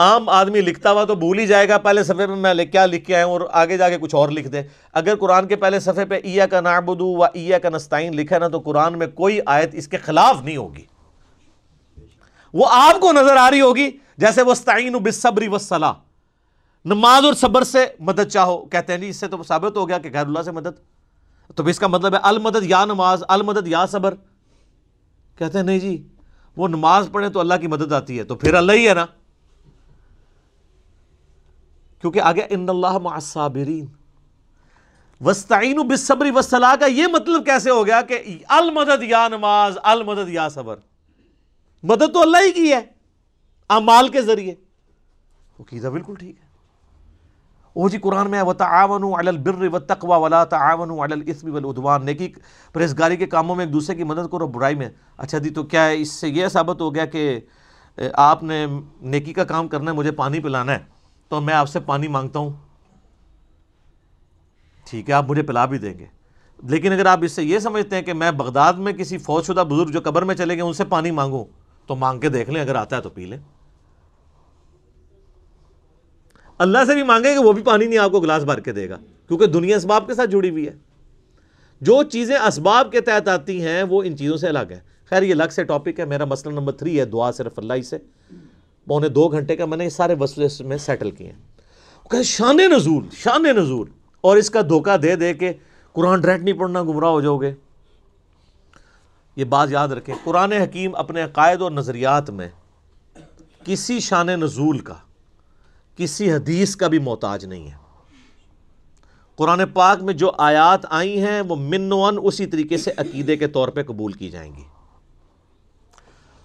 عام آدمی لکھتا ہوا تو بھول ہی جائے گا، پہلے صفحے میں میں کیا لکھ کے آئے ہوں اور آگے جا کے کچھ اور لکھ دے اگر قرآن کے پہلے صفحے پہ ایا کا نعبدو و ایا کا نستعین لکھا نا، تو قرآن میں کوئی آیت اس کے خلاف نہیں ہوگی۔ وہ آپ کو نظر آ رہی ہوگی، جیسے وہ استعین بالصبر والصلاح نماز اور صبر سے مدد چاہو، کہتے ہیں جی اس سے تو ثابت ہو گیا کہ غیر اللہ سے مدد۔ تو اس کا مطلب ہے المدد یا نماز، المدد یا صبر۔ کہتے ہیں نہیں جی وہ نماز پڑھیں تو اللہ کی مدد آتی ہے، تو پھر اللہ ہی ہے نا۔ کیونکہ آگے ان اللہ معصابرین وسطین بالصبر والصلاح کا یہ مطلب کیسے ہو گیا کہ المدد یا نماز، المدد یا صبر۔ مدد تو اللہ ہی کی ہے، اعمال کے ذریعے۔ وہ کیدا بالکل ٹھیک ہے۔ وہ جی قرآن میں وَتَعَاوَنُوا عَلَى الْبِرِّ وَالتَّقْوَى وَلَا تَعَاوَنُوا عَلَى الْإِثْمِ وَالْعُدْوَانِ نیکی، پرہیزگاری کے کاموں میں ایک دوسرے کی مدد کرو برائی میں۔ اچھا جی تو کیا ہے اس سے یہ ثابت ہو گیا کہ آپ نے نیکی کا کام کرنا ہے، مجھے پانی پلانا ہے، تو میں آپ سے پانی مانگتا ہوں۔ ٹھیک ہے، آپ مجھے پلا بھی دیں گے۔ لیکن اگر آپ اس سے یہ سمجھتے ہیں کہ میں بغداد میں کسی فوج شدہ بزرگ جو قبر میں چلے گئے، ان سے پانی مانگوں، تو مانگ کے دیکھ لیں، اگر آتا ہے تو پی لیں۔ اللہ سے بھی مانگے کہ وہ بھی پانی نہیں آپ کو گلاس بھر کے دے گا، کیونکہ دنیا اسباب کے ساتھ جڑی ہوئی ہے۔ جو چیزیں اسباب کے تحت آتی ہیں، وہ ان چیزوں سے الگ ہے خیر، یہ الگ سے ٹاپک ہے، میرا مسئلہ نمبر تھری ہے، دعا صرف اللہ ہی سے۔ پونے دو گھنٹے کا، میں نے سارے وسوس میں سیٹل کیے ہیں، شان نزول شان نزول۔ اور اس کا دھوکہ دے دے کے قرآن ڈائریکٹ نہیں پڑھنا، گمراہ ہو جاؤ گے۔ یہ بات یاد رکھیں، قرآن حکیم اپنے عقائد اور نظریات میں کسی شان نزول کا کسی حدیث کا بھی محتاج نہیں ہے۔ قرآن پاک میں جو آیات آئی ہیں، وہ منوان اسی طریقے سے عقیدے کے طور پہ قبول کی جائیں گی۔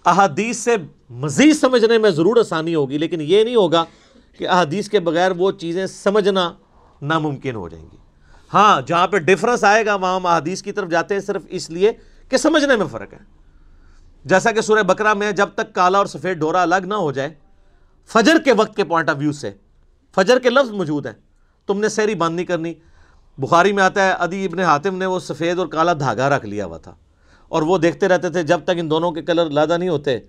احادیث سے مزید سمجھنے میں ضرور آسانی ہوگی، لیکن یہ نہیں ہوگا کہ احادیث کے بغیر وہ چیزیں سمجھنا ناممکن ہو جائیں گی۔ ہاں جہاں پہ ڈفرنس آئے گا، وہاں ہم احادیث کی طرف جاتے ہیں صرف اس لیے کہ سمجھنے میں فرق ہے۔ جیسا کہ سورہ بکرا میں جب تک کالا اور سفید ڈورا الگ نہ ہو جائے فجر کے وقت کے پوائنٹ آف ویو سے۔ فجر کے لفظ موجود ہیں۔ تم نے سیری بند نہیں کرنی۔ بخاری میں آتا ہے ادی ابن حاتم نے وہ سفید اور کالا دھاگا رکھ لیا ہوا تھا۔ اور وہ دیکھتے رہتے تھے، جب تک ان دونوں کے کلر لادہ نہیں ہوتے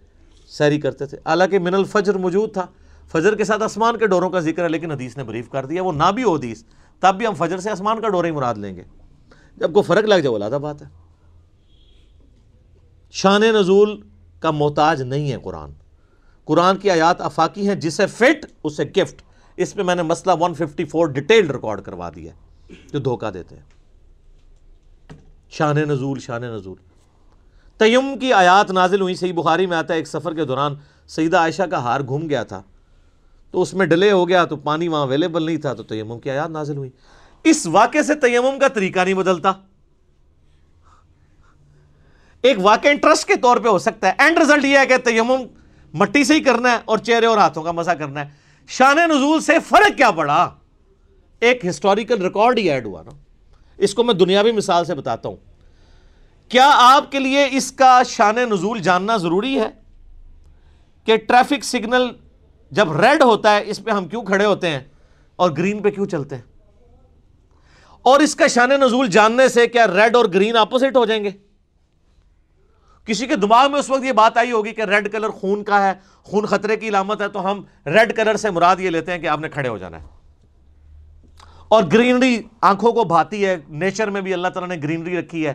سیری کرتے تھے۔ حالانکہ من الفجر موجود تھا۔ فجر کے ساتھ آسمان کے ڈوروں کا ذکر ہے، لیکن حدیث نے بریف کر دیا، وہ نہ بھی ہو حدیث، تب بھی ہم فجر سے آسمان کا ڈورا ہی مراد لیں گے۔ جب کو فرق لگ جائے، وہ لادہ بات ہے۔ شان نزول کا محتاج نہیں ہے قرآن۔ قرآن کی آیات افاقی ہیں، جسے فٹ، اسے گفٹ۔ اس پہ میں نے مسئلہ 154 ڈیٹیل ریکارڈ کروا دیا جو دھوکہ دیتے ہیں۔ شان نزول شان نزول۔ تیم کی آیات نازل ہوئی صحیح بخاری میں آتا ہے، ایک سفر کے دوران سیدہ عائشہ کا ہار گھوم گیا تھا۔ تو اس میں ڈلے ہو گیا، تو پانی وہاں اویلیبل نہیں تھا، تو تیمم کی آیات نازل ہوئی اس واقعے سے تیمم کا طریقہ نہیں بدلتا۔ ایک واقع انٹرسٹ کے طور پہ ہو سکتا ہے اینڈ رزلٹ یہ ہے کہ تیمم مٹی سے ہی کرنا ہے اور چہرے اور ہاتھوں کا مزہ کرنا ہے۔ شان نزول سے فرق کیا پڑا؟ ایک ہسٹوریکل ریکارڈ ہی ایڈ ہوا نا۔ اس کو میں دنیاوی مثال سے بتاتا ہوں۔ کیا آپ کے لیے اس کا شان نزول جاننا ضروری ہے؟ کہ ٹریفک سگنل جب ریڈ ہوتا ہے، اس پہ ہم کیوں کھڑے ہوتے ہیں؟ اور گرین پہ کیوں چلتے ہیں؟ اور اس کا شان نزول جاننے سے کیا ریڈ اور گرین اپوزٹ ہو جائیں گے؟ کسی کے دماغ میں اس وقت یہ بات آئی ہوگی کہ ریڈ کلر خون کا ہے، خون خطرے کی علامت ہے، تو ہم ریڈ کلر سے مراد یہ لیتے ہیں کہ آپ نے کھڑے ہو جانا ہے۔ اور گرینری آنکھوں کو بھاتی ہے، نیچر میں بھی اللہ تعالیٰ نے گرینری رکھی ہے۔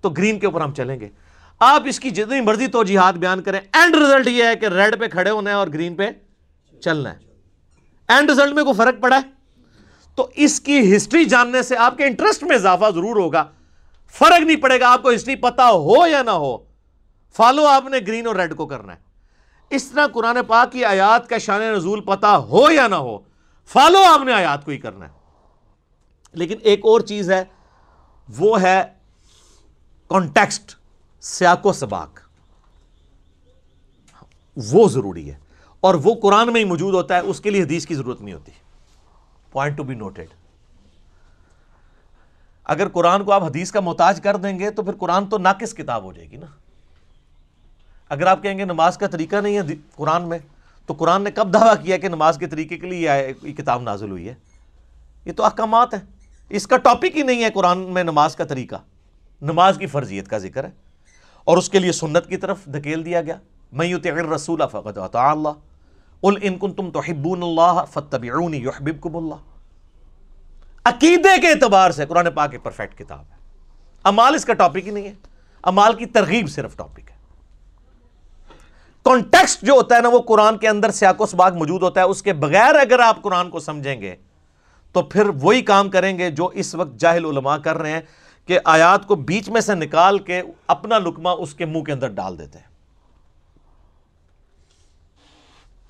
تو گرین کے اوپر ہم چلیں گے۔ آپ اس کی جتنی مرضی تو جہاد بیان کریں اینڈ رزلٹ یہ ہے کہ ریڈ پہ کھڑے ہونا ہے اور گرین پہ چلنا ہے۔ اینڈ رزلٹ میں کوئی فرق پڑا ہے؟ تو اس کی ہسٹری جاننے سے آپ کے انٹرسٹ میں اضافہ ضرور ہوگا۔ فرق نہیں پڑے گا، آپ کو ہسٹری پتا ہو یا نہ ہو۔ فالو آپ نے گرین اور ریڈ کو کرنا ہے۔ اس طرح قرآن پاک کی آیات کا شان نزول پتا ہو یا نہ ہو، فالو آپ نے آیات کو ہی کرنا ہے۔ لیکن ایک اور چیز ہے، وہ ہے کانٹیکسٹ سیاق و سباق۔ وہ ضروری ہے۔ اور وہ قرآن میں ہی موجود ہوتا ہے، اس کے لیے حدیث کی ضرورت نہیں ہوتی۔ پوائنٹ ٹو بی نوٹڈ اگر قرآن کو آپ حدیث کا محتاج کر دیں گے تو پھر قرآن تو ناقص کتاب ہو جائے گی نا۔ اگر آپ کہیں گے نماز کا طریقہ نہیں ہے قرآن میں، تو قرآن نے کب دعویٰ کیا کہ نماز کے طریقے کے لیے یہ کتاب نازل ہوئی ہے؟ یہ تو احکامات ہیں۔ اس کا ٹاپک ہی نہیں ہے قرآن میں نماز کا طریقہ۔ نماز کی فرضیت کا ذکر ہے۔ اور اس کے لیے سنت کی طرف دھکیل دیا گیا۔ میں یو تغیر رسول فقط اللہ۔ ال ان کن تم تو حبون اللہ فتب یحببکم اللہ۔ عقیدے کے اعتبار سے قرآن پاک ایک پرفیکٹ کتاب ہے۔ امال اس کا ٹاپک ہی نہیں ہے۔ امال کی ترغیب صرف ٹاپک ہے۔ کانٹیکسٹ جو ہوتا ہے نا وہ قرآن کے اندر سیاق و سباق موجود ہوتا ہے۔ اس کے بغیر اگر آپ قرآن کو سمجھیں گے، تو پھر وہی کام کریں گے جو اس وقت جاہل علماء کر رہے ہیں کہ آیات کو بیچ میں سے نکال کے اپنا لکمہ اس کے منہ کے اندر ڈال دیتے ہیں۔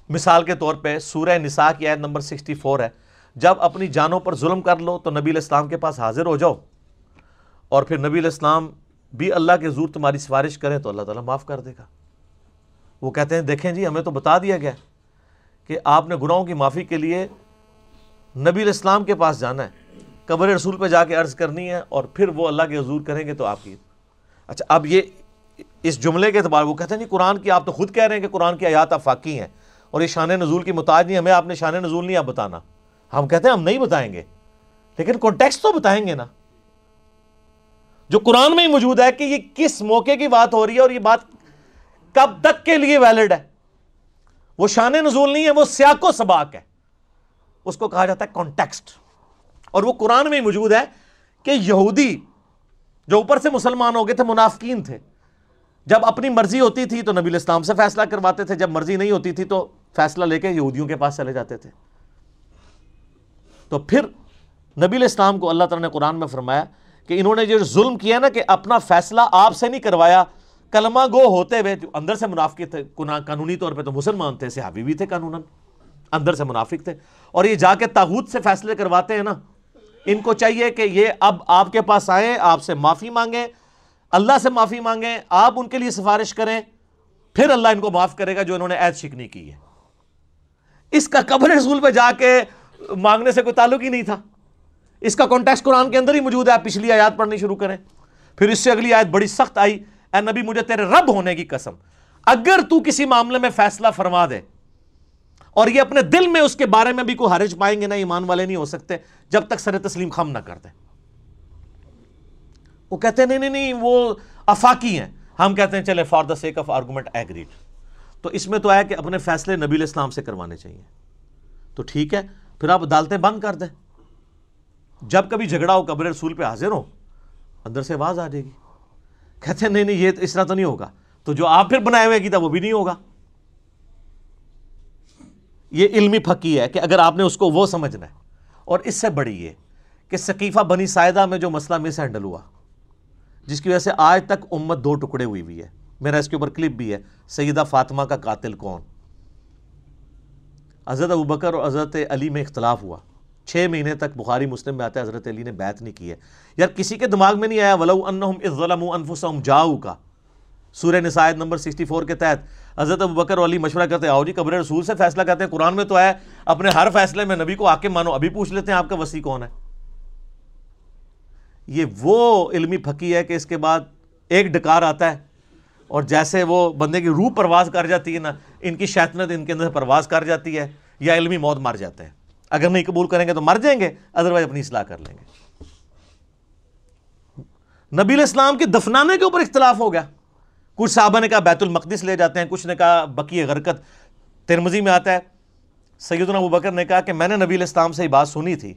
مثال کے طور پہ سورہ نساء کی آیت نمبر سکسٹی فور ہے۔ جب اپنی جانوں پر ظلم کر لو تو نبی الاسلام کے پاس حاضر ہو جاؤ۔ اور پھر نبی الاسلام بھی اللہ کے حضور تمہاری سفارش کریں تو اللہ تعالیٰ معاف کر دے گا۔ وہ کہتے ہیں، دیکھیں جی ہمیں تو بتا دیا گیا کہ آپ نے گناہوں کی معافی کے لیے نبی الاسلام کے پاس جانا ہے۔ قبر رسول پہ جا کے عرض کرنی ہے اور پھر وہ اللہ کے حضور کریں گے تو آپ کی۔ اچھا اب یہ اس جملے کے اعتبار، وہ کہتے ہیں جی قرآن کی آپ تو خود کہہ رہے ہیں کہ قرآن کی آیات افاقی ہیں اور یہ شان نزول کی متاج نہیں ہمیں آپ نے شان نزول نہیں آپ بتانا۔ ہم کہتے ہیں ہم نہیں بتائیں گے، لیکن کانٹیکس تو بتائیں گے نا۔ جو قرآن میں ہی موجود ہے کہ یہ کس موقع کی بات ہو رہی ہے اور یہ بات کب تک کے لیے ویلڈ ہے۔ وہ شان نزول نہیں ہے، وہ سیاق و سباق ہے۔ اس کو کہا جاتا ہے کانٹیکسٹ اور وہ قرآن میں ہی موجود ہے کہ یہودی جو اوپر سے مسلمان ہو گئے تھے، منافقین تھے۔ جب اپنی مرضی ہوتی تھی تو نبی الاسلام سے فیصلہ کرواتے تھے، جب مرضی نہیں ہوتی تھی تو فیصلہ لے کے یہودیوں کے پاس چلے جاتے تھے۔ تو پھر نبی الاسلام کو اللہ تعالیٰ نے قرآن میں فرمایا کہ انہوں نے جو ظلم کیا نا کہ اپنا فیصلہ آپ سے نہیں کروایا، کلمہ گو ہوتے ہوئے جو اندر سے منافق تھے قانونی طور پہ تو مسلمان تھے، صحابی بھی تھے قانون اندر سے منافق تھے۔ اور یہ جا کے تاغوت سے فیصلے کرواتے ہیں نا، ان کو چاہیے کہ یہ اب آپ کے پاس آئیں، آپ سے معافی مانگیں، اللہ سے معافی مانگیں، آپ ان کے لیے سفارش کریں، پھر اللہ ان کو معاف کرے گا جو انہوں نے عید شکنی کی ہے۔ اس کا قبر رسول پہ جا کے مانگنے سے کوئی تعلق ہی نہیں تھا۔ اس کا کانٹیکس قرآن کے اندر ہی موجود ہے، آپ پچھلی آیات پڑھنی شروع کریں۔ پھر اس سے اگلی آیت بڑی سخت آئی، اے نبی مجھے تیرے رب ہونے کی قسم۔ اگر تو کسی معاملے میں فیصلہ فرما دے اور یہ اپنے دل میں اس کے بارے میں بھی کوئی حرج پائیں گے، نہ ایمان والے نہیں ہو سکتے، جب تک سر تسلیم خم نہ کر دیں۔ وہ کہتے ہیں، نہیں نہیں نہیں، وہ افاقی ہیں۔ ہم کہتے ہیں، چلے for the sake of argument agreed تو اس میں تو آیا کہ اپنے فیصلے نبی الاسلام سے کروانے چاہیے۔ تو ٹھیک ہے پھر آپ عدالتیں بند کر دیں۔ جب کبھی جھگڑا ہو، قبر رسول پہ حاضر ہو، اندر سے آواز آ جائے گی۔ کہتے ہیں، نہیں نہیں، یہ اس طرح تو نہیں ہوگا۔ تو جو آپ پھر بنائے ہوئے کی تھا وہ بھی نہیں ہوگا۔ یہ علمی پھکی ہے کہ اگر آپ نے اس کو وہ سمجھنا ہے۔ اور اس سے بڑی یہ کہ ثقیفہ بنی سائدہ میں جو مسئلہ مس ہینڈل ہوا، جس کی وجہ سے آج تک امت دو ٹکڑے ہوئی ہوئی ہے۔ میرا اس کے اوپر کلپ بھی ہے، سیدہ فاطمہ کا قاتل کون؟ حضرت ابوبکر اور حضرت علی میں اختلاف ہوا۔ چھ مہینے تک بخاری مسلم میں آتا ہے حضرت علی نے بیعت نہیں کی ہے۔ یار کسی کے دماغ میں نہیں آیا، ولو انہم اذ ظلموا انفسهم جاؤ کا سورہ نسائد نمبر 64 کے تحت حضرت ابو بکر علی مشورہ کرتے ہیں، آؤ جی قبر رسول سے فیصلہ کرتے ہیں، قرآن میں تو ہے، اپنے ہر فیصلے میں نبی کو آ کے مانو، ابھی پوچھ لیتے ہیں آپ کا وسیع کون ہے۔ یہ وہ علمی پھکی ہے کہ اس کے بعد ایک ڈکار آتا ہے اور جیسے وہ بندے کی روح پرواز کر جاتی ہے نا، ان کی شیطنت ان کے اندر پرواز کر جاتی ہے یا علمی موت مر جاتا ہے۔ اگر نہیں قبول کریں گے تو مر جائیں گے ادروائز اپنی اصلاح کر لیں گے۔ نبی الاسلام کے دفنانے کے اوپر اختلاف ہو گیا۔ کچھ صحابہ نے کہا بیت المقدس لے جاتے ہیں، کچھ نے کہا بکی غرکت ترمزی میں آتا ہے، سیدنا ابو بکر نے کہا کہ میں نے نبی الاسلام سے یہ بات سنی تھی۔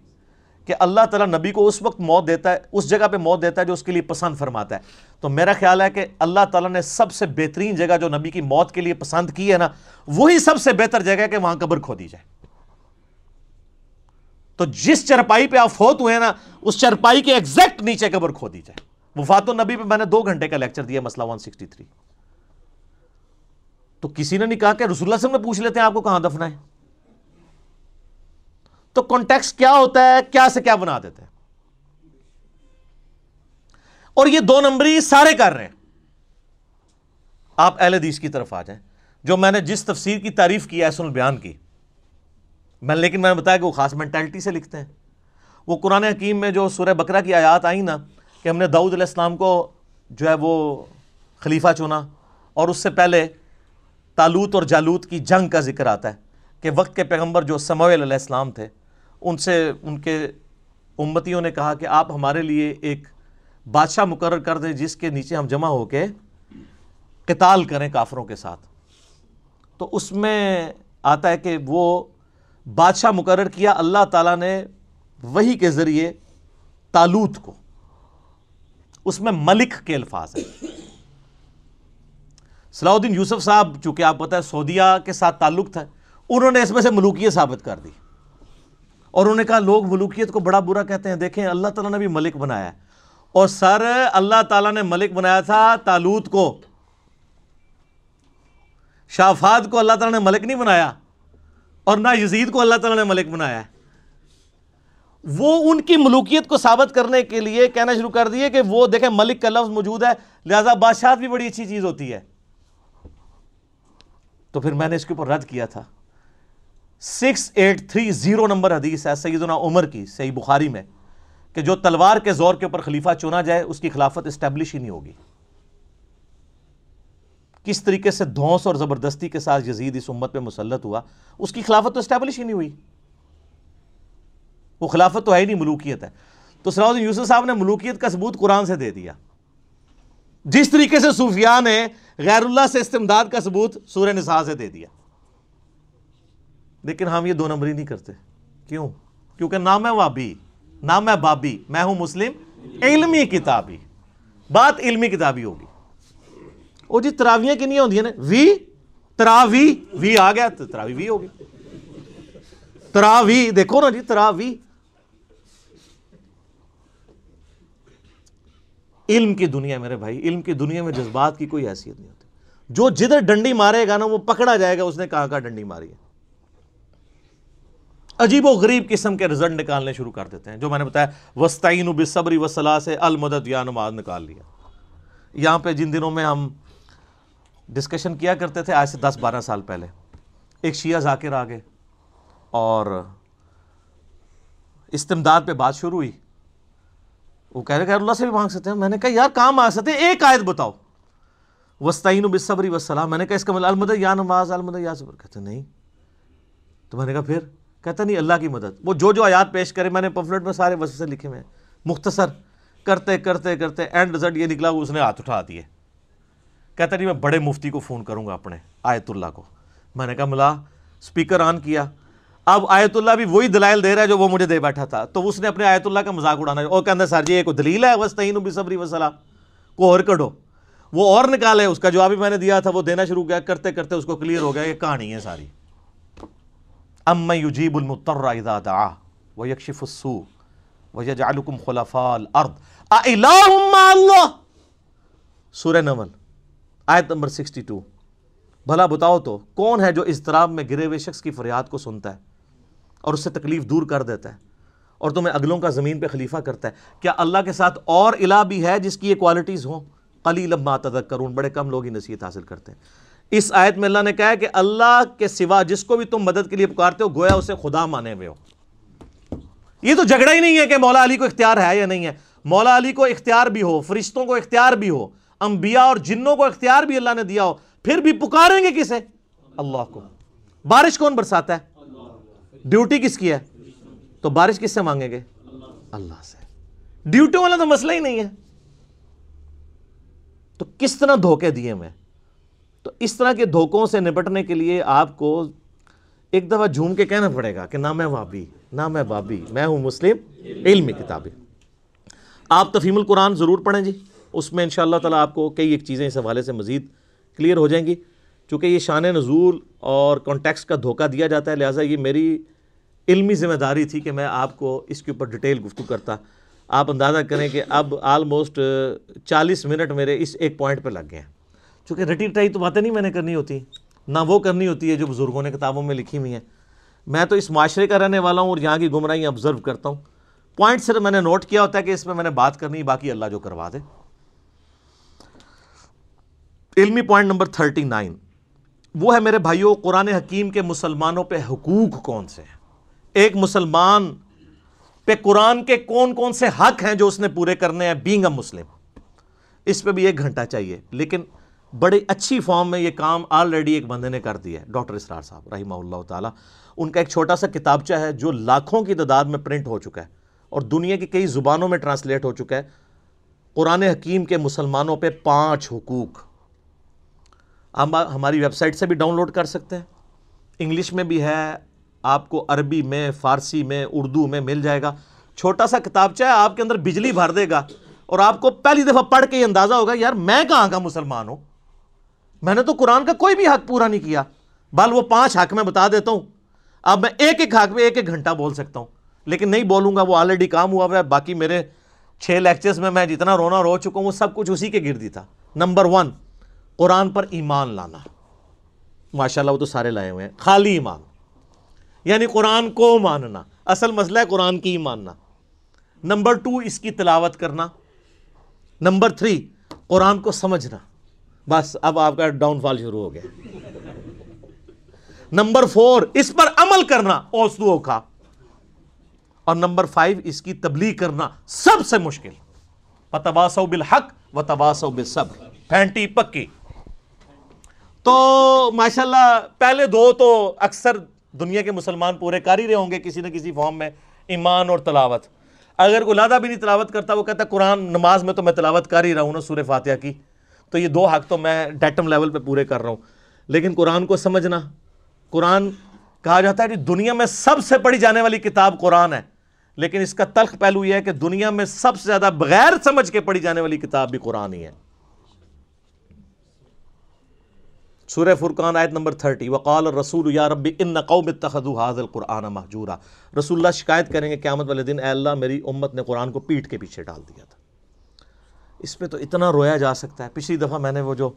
کہ اللہ تعالیٰ نبی کو اس وقت موت دیتا ہے، اس جگہ پہ موت دیتا ہے جو اس کے لیے پسند فرماتا ہے۔ تو میرا خیال ہے کہ اللہ تعالیٰ نے سب سے بہترین جگہ جو نبی کی موت کے لیے پسند کی ہے نا، وہی سب سے بہتر جگہ ہے کہ وہاں قبر کھو دی جائے۔ تو جس چرپائی پہ آپ فوت ہوئے نا، اس چرپائی کے ایگزیکٹ نیچے قبر کھو دی جائے۔ وفات النبی پہ میں نے دو گھنٹے کا لیکچر دیا مسئلہ 163 تو کسی نے نہیں کہا کہ رسول اللہ سے پوچھ لیتے ہیں آپ کو کہاں دفنا ہے؟ تو کانٹیکس کیا ہوتا ہے؟ کیا سے کیا بنا دیتے ہیں؟ اور یہ دو نمبری سارے کر رہے ہیں۔ آپ اہل حدیث کی طرف آ جائیں۔ جو میں نے جس تفسیر کی تعریف کی ہے سن البیان کی، میں لیکن میں نے بتایا کہ وہ خاص مینٹالٹی سے لکھتے ہیں۔ وہ قرآن حکیم میں جو سورہ بکرا کی آیات آئیں نا، کہ ہم نے داؤد علیہ السلام کو جو ہے وہ خلیفہ چنا، اور اس سے پہلے تالوت اور جالوت کی جنگ کا ذکر آتا ہے، کہ وقت کے پیغمبر جو سمویل علیہ السلام تھے ان سے ان کے امتیوں نے کہا کہ آپ ہمارے لیے ایک بادشاہ مقرر کر دیں جس کے نیچے ہم جمع ہو کے قتال کریں کافروں کے ساتھ۔ تو اس میں آتا ہے کہ وہ بادشاہ مقرر کیا۔ اللہ تعالیٰ نے وہی کے ذریعے تالوت کو۔ اس میں ملک کے الفاظ ہیں۔ صلاح الدین یوسف صاحب، چونکہ آپ پتہ ہے سعودیہ کے ساتھ تعلق تھا، انہوں نے اس میں سے ملوکیت ثابت کر دی۔ اور انہوں نے کہا لوگ ملوکیت کو بڑا برا کہتے ہیں۔ دیکھیں، اللہ تعالیٰ نے بھی ملک بنایا ہے۔ اور سر، اللہ تعالیٰ نے ملک بنایا تھا تالوت کو۔ شافاد کو اللہ تعالیٰ نے ملک نہیں بنایا اور نہ یزید کو اللہ تعالیٰ نے ملک بنایا ہے۔ وہ ان کی ملوکیت کو ثابت کرنے کے لیے کہنا شروع کر دیے کہ وہ، دیکھیں، ملک کا لفظ موجود ہے۔ لہذا بادشاہ بھی بڑی اچھی چیز ہوتی ہے۔ تو پھر میں نے اس کے اوپر رد کیا تھا۔ Six eight three zero number حدیث ہے سیدنا عمر کی، صحیح بخاری میں، کہ جو تلوار کے زور کے اوپر خلیفہ چنا جائے، اس کی خلافت اسٹیبلش ہی نہیں ہوگی۔ کس طریقے سے دھونس اور زبردستی کے ساتھ یزید اس امت پہ مسلط ہوا، اس کی خلافت تو اسٹیبلش ہی نہیں ہوئی۔ وہ خلافت تو ہے ہی نہیں، ملوکیت ہے۔ تو سراؤدین یوسف صاحب نے ملوکیت کا ثبوت قرآن سے دے دیا۔ جس طریقے سے صوفیاء نے غیر اللہ سے استمداد کا ثبوت سورہ نساء سے دے دیا۔ لیکن ہم یہ دو نمبری نہیں کرتے۔ کیوں؟ کیونکہ نام ہے وابی نام ہے بابی، میں ہوں مسلم، علمی کتابی۔ بات علمی کتابی ہوگی۔ وہ جی تراویاں کنیاں ہوندی ہیں نا؟ وی، تراوی، وی آ گیا تو تراوی وی ہوگی۔ تراوی، دیکھو نا جی تراوی۔ علم کی دنیا میرے بھائی، علم کی دنیا میں جذبات کی کوئی حیثیت نہیں ہوتی۔ جو جدھر ڈنڈی مارے گا نا، وہ پکڑا جائے گا، اس نے کہاں کہاں ڈنڈی ماری ہے؟ عجیب و غریب قسم کے رزلٹ نکالنے شروع کر دیتے ہیں۔ جو میں نے بتایا وسطین بصبری وسلا سے المدد، یا نماز نکال لیا۔ یہاں پہ جن دنوں میں ہم ڈسکشن کیا کرتے تھے، آج سے دس بارہ سال پہلے۔ ایک شیعہ ذاکر آ گئے اور استمداد پہ بات شروع ہوئی۔ وہ کہہ رہے کہ اللہ سے بھی مانگ سکتے ہیں۔ میں نے کہا، یار، کام مانگ سکتے ہیں۔ ایک آیت بتاؤ۔ وسطین بصبری وسلام میں نے کہا، اس کا مطلب المدد، یا نماز، المدد، یا صبر۔ کہتے نہیں۔ تو میں نے کہا، پھر؟ کہتا نہیں، اللہ کی مدد۔ وہ جو جو آیات پیش کرے، میں نے پمفلٹ میں سارے وسیع لکھے ہوئے مختصر، کرتے کرتے کرتے اینڈ رزلٹ یہ نکلا، وہ اس نے ہاتھ اٹھا دیے۔ کہتا نہیں، میں بڑے مفتی کو فون کروں گا اپنے آیت اللہ کو۔ میں نے کہا، ملا اسپیکر آن کیا۔ اب آیت اللہ بھی وہی دلائل دے رہا ہے جو وہ مجھے دے بیٹھا تھا۔ تو اس نے اپنے آیت اللہ کا مذاق اڑانا اور کہتے سر جی یہ کوئی دلیل ہے؟ وسطین بھی صبری وسلام۔ کو اور کڈو۔ وہ اور نکالے، اس کا جواب بھی میں نے دیا تھا، وہ دینا شروع کیا۔ کرتے کرتے، اس کو کلیئر ہو گیا، یہ کہانی ہے ساری۔ ام یجیب المطر اذا دعا ویکشف السوء ویجعلکم خلفاء الارض االہ مع اللہ سورہ نمل، آیت نمبر 62 بھلا بتاؤ تو، کون ہے جو اضطراب میں گرے ہوئے شخص کی فریاد کو سنتا ہے اور اس سے تکلیف دور کر دیتا ہے اور تمہیں اگلوں کا زمین پہ خلیفہ کرتا ہے؟ کیا اللہ کے ساتھ اور الہ بھی ہے جس کی یہ کوالٹیز ہوں؟ قلیل ما تذکرون، بڑے کم لوگ ہی نصیحت حاصل کرتے ہیں۔ اس آیت میں اللہ نے کہا ہے کہ اللہ کے سوا جس کو بھی تم مدد کے لیے پکارتے ہو، گویا اسے خدا مانے ہوئے ہو۔ یہ تو جھگڑا ہی نہیں ہے کہ مولا علی کو اختیار ہے یا نہیں ہے۔ مولا علی کو اختیار بھی ہو، فرشتوں کو اختیار بھی ہو، انبیاء اور جنوں کو اختیار بھی اللہ نے دیا ہو، پھر بھی پکاریں گے کسے؟ اللہ کو۔ بارش کون برساتا ہے؟ ڈیوٹی کس کی ہے؟ تو بارش کس سے مانگیں گے؟ اللہ سے۔ ڈیوٹی والا تو مسئلہ ہی نہیں ہے۔ تو کس طرح دھوکے دیے میں؟ تو اس طرح کے دھوکوں سے نپٹنے کے لیے آپ کو ایک دفعہ جھوم کے کہنا پڑے گا کہ نہ میں وابی، نہ میں بابی میں ہوں مسلم علمی کتابی۔ آپ تفہیم القرآن ضرور پڑھیں جی اس میں انشاءاللہ تعالیٰ آپ کو کئی ایک چیزیں اس حوالے سے مزید کلیئر ہو جائیں گی۔ چونکہ یہ شان نزول اور کانٹیکس کا دھوکہ دیا جاتا ہے، لہٰذا یہ میری علمی ذمہ داری تھی کہ میں آپ کو اس کے اوپر ڈیٹیل گفتگو کرتا۔ آپ اندازہ کریں کہ اب آلموسٹ چالیس منٹ میرے اس ایک پوائنٹ پہ لگ گئے ہیں۔ چونکہ رٹی رٹائی تو باتیں نہیں میں نے کرنی ہوتی، نہ وہ کرنی ہوتی ہے جو بزرگوں نے کتابوں میں لکھی ہوئی ہیں۔ میں تو اس معاشرے کا رہنے والا ہوں اور یہاں کی گمراہی آبزرو کرتا ہوں۔ پوائنٹ صرف میں نے نوٹ کیا ہوتا ہے کہ اس میں میں نے بات کرنی، باقی اللہ جو کروا دے۔ علمی پوائنٹ نمبر تھرٹی نائن وہ ہے میرے بھائیوں قرآن حکیم کے مسلمانوں پہ حقوق کون سے ہیں؟ ایک مسلمان پہ قرآن کے کون کون سے حق ہیں جو اس نے پورے کرنے ہیں؟ بینگ اے مسلم اس پہ بھی ایک گھنٹہ چاہیے، لیکن بڑی اچھی فارم میں یہ کام آلریڈی ایک بندے نے کر دیا ہے، ڈاکٹر اسرار صاحب، رحمہ اللہ تعالیٰ۔ ان کا ایک چھوٹا سا کتابچہ ہے جو لاکھوں کی تعداد میں پرنٹ ہو چکا ہے اور دنیا کی کئی زبانوں میں ٹرانسلیٹ ہو چکا ہے۔ قرآن حکیم کے مسلمانوں پہ پانچ حقوق۔ ہم ہماری ویب سائٹ سے بھی ڈاؤن لوڈ کر سکتے ہیں۔ انگلش میں بھی ہے، آپ کو عربی میں، فارسی میں، اردو میں مل جائے گا۔ چھوٹا سا کتابچہ ہے، آپ کے اندر بجلی بھر دے گا اور آپ کو پہلی دفعہ پڑھ کے یہ اندازہ ہوگا، یار میں کہاں کا مسلمان ہوں؟ میں نے تو قرآن کا کوئی بھی حق پورا نہیں کیا۔ بل وہ پانچ حق میں بتا دیتا ہوں۔ اب میں ایک ایک حق میں ایک ایک گھنٹہ بول سکتا ہوں۔ لیکن نہیں بولوں گا، وہ آلریڈی کام ہوا ہوا ہے۔ باقی میرے چھ لیکچرز میں میں جتنا رونا رو چکا ہوں، وہ سب کچھ اسی کے گردی تھا۔ نمبر ون قرآن پر ایمان لانا۔ ماشاء اللہ وہ تو سارے لائے ہوئے ہیں۔ خالی ایمان۔ یعنی قرآن کو ماننا۔ اصل مسئلہ ہے قرآن کی ماننا نمبر ٹو اس کی تلاوت کرنا۔ نمبر تھری قرآن کو سمجھنا۔ بس اب آپ کا ڈاؤن فال شروع ہو گیا۔ نمبر فور اس پر عمل کرنا اوسدو کا اور نمبر فائیو اس کی تبلیغ کرنا سب سے مشکل۔ و بالحق و تباسو بالصبر۔ پھینٹی پکی۔ تو ماشاءاللہ، پہلے دو تو اکثر دنیا کے مسلمان پورے کر ہی رہے ہوں گے کسی نہ کسی فارم میں، ایمان اور تلاوت۔ اگر کوئی لادہ بھی نہیں تلاوت کرتا، وہ کہتا ہے قرآن نماز میں تو میں تلاوت کر ہی رہا ہوں نا سورہ فاتحہ کی۔ تو یہ دو حق تو میں ڈیٹم لیول پہ پورے کر رہا ہوں۔ لیکن قرآن کو سمجھنا، قرآن کہا جاتا ہے کہ دنیا میں سب سے پڑھی جانے والی کتاب قرآن ہے، لیکن اس کا تلخ پہلو یہ ہے کہ دنیا میں سب سے زیادہ بغیر سمجھ کے پڑھی جانے والی کتاب بھی قرآن ہی ہے۔ سورہ فرقان آیت نمبر 30 وقال الرسول یا رب ان قوم اتخذوا هذا القرآن مہجورا رسول اللہ شکایت کریں گے، قیامت والے دن اے اللہ میری امت نے قرآن کو پیٹ کے پیچھے ڈال دیا تھا۔ اس پہ تو اتنا رویا جا سکتا ہے۔ پچھلی دفعہ میں نے وہ جو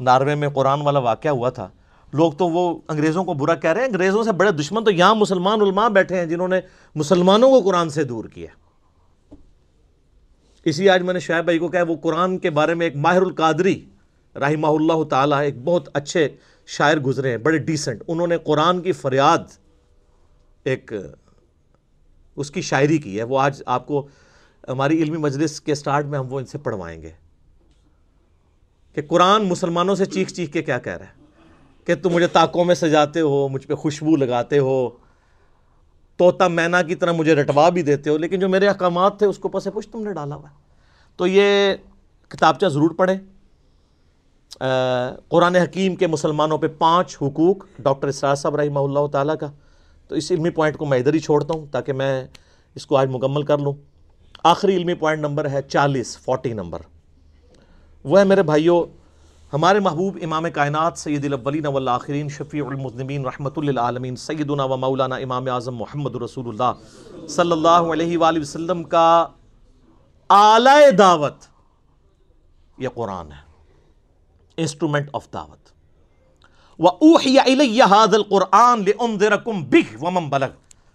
ناروے میں قرآن والا واقعہ ہوا تھا، لوگ تو وہ انگریزوں کو برا کہہ رہے ہیں۔ انگریزوں سے بڑے دشمن تو یہاں مسلمان علماء بیٹھے ہیں جنہوں نے مسلمانوں کو قرآن سے دور کیا۔ اسی آج میں نے شعیب بھائی کو کہا وہ قرآن کے بارے میں ایک ماہر القادری رحمہ اللہ تعالیٰ ایک بہت اچھے شاعر گزرے ہیں، بڑے ڈیسنٹ انہوں نے قرآن کی فریاد ایک اس کی شاعری کی ہے۔ وہ آج آپ کو ہماری علمی مجلس کے سٹارٹ میں ہم وہ ان سے پڑھوائیں گے کہ قرآن مسلمانوں سے چیخ چیخ کے کیا کہہ رہا ہے کہ تم مجھے تاکوں میں سجاتے ہو، مجھ پہ خوشبو لگاتے ہو توتا مینا کی طرح مجھے رٹوا بھی دیتے ہو، لیکن جو میرے احکامات تھے اس کو پسے پوچھ تم نے ڈالا ہوا تو یہ کتابچہ ضرور پڑھیں۔ قرآن حکیم کے مسلمانوں پہ پانچ حقوق، ڈاکٹر اسرار صاحب رحمہ اللہ تعالیٰ کا۔ تو اس علمی پوائنٹ کو میں ادھر ہی چھوڑتا ہوں تاکہ میں اس کو آج مکمل کر لوں۔ آخری علمی پوائنٹ نمبر ہے چالیس، فورٹی نمبر۔ وہ ہے میرے بھائیوں ہمارے محبوب امام کائنات سید الاولین والآخرین شفیع المذنبین رحمت للعالمین سیدنا و مولانا امام اعظم محمد رسول اللہ صلی اللہ علیہ وآلہ وسلم کا اعلی دعوت، یہ قرآن ہے انسٹرومنٹ آف دعوت۔ وَأُوحِيَ إِلَيَّ هَذَا الْقُرْآنِ لِأُنذِرَكُمْ بِهِ وَمَنْ بَلَغْ۔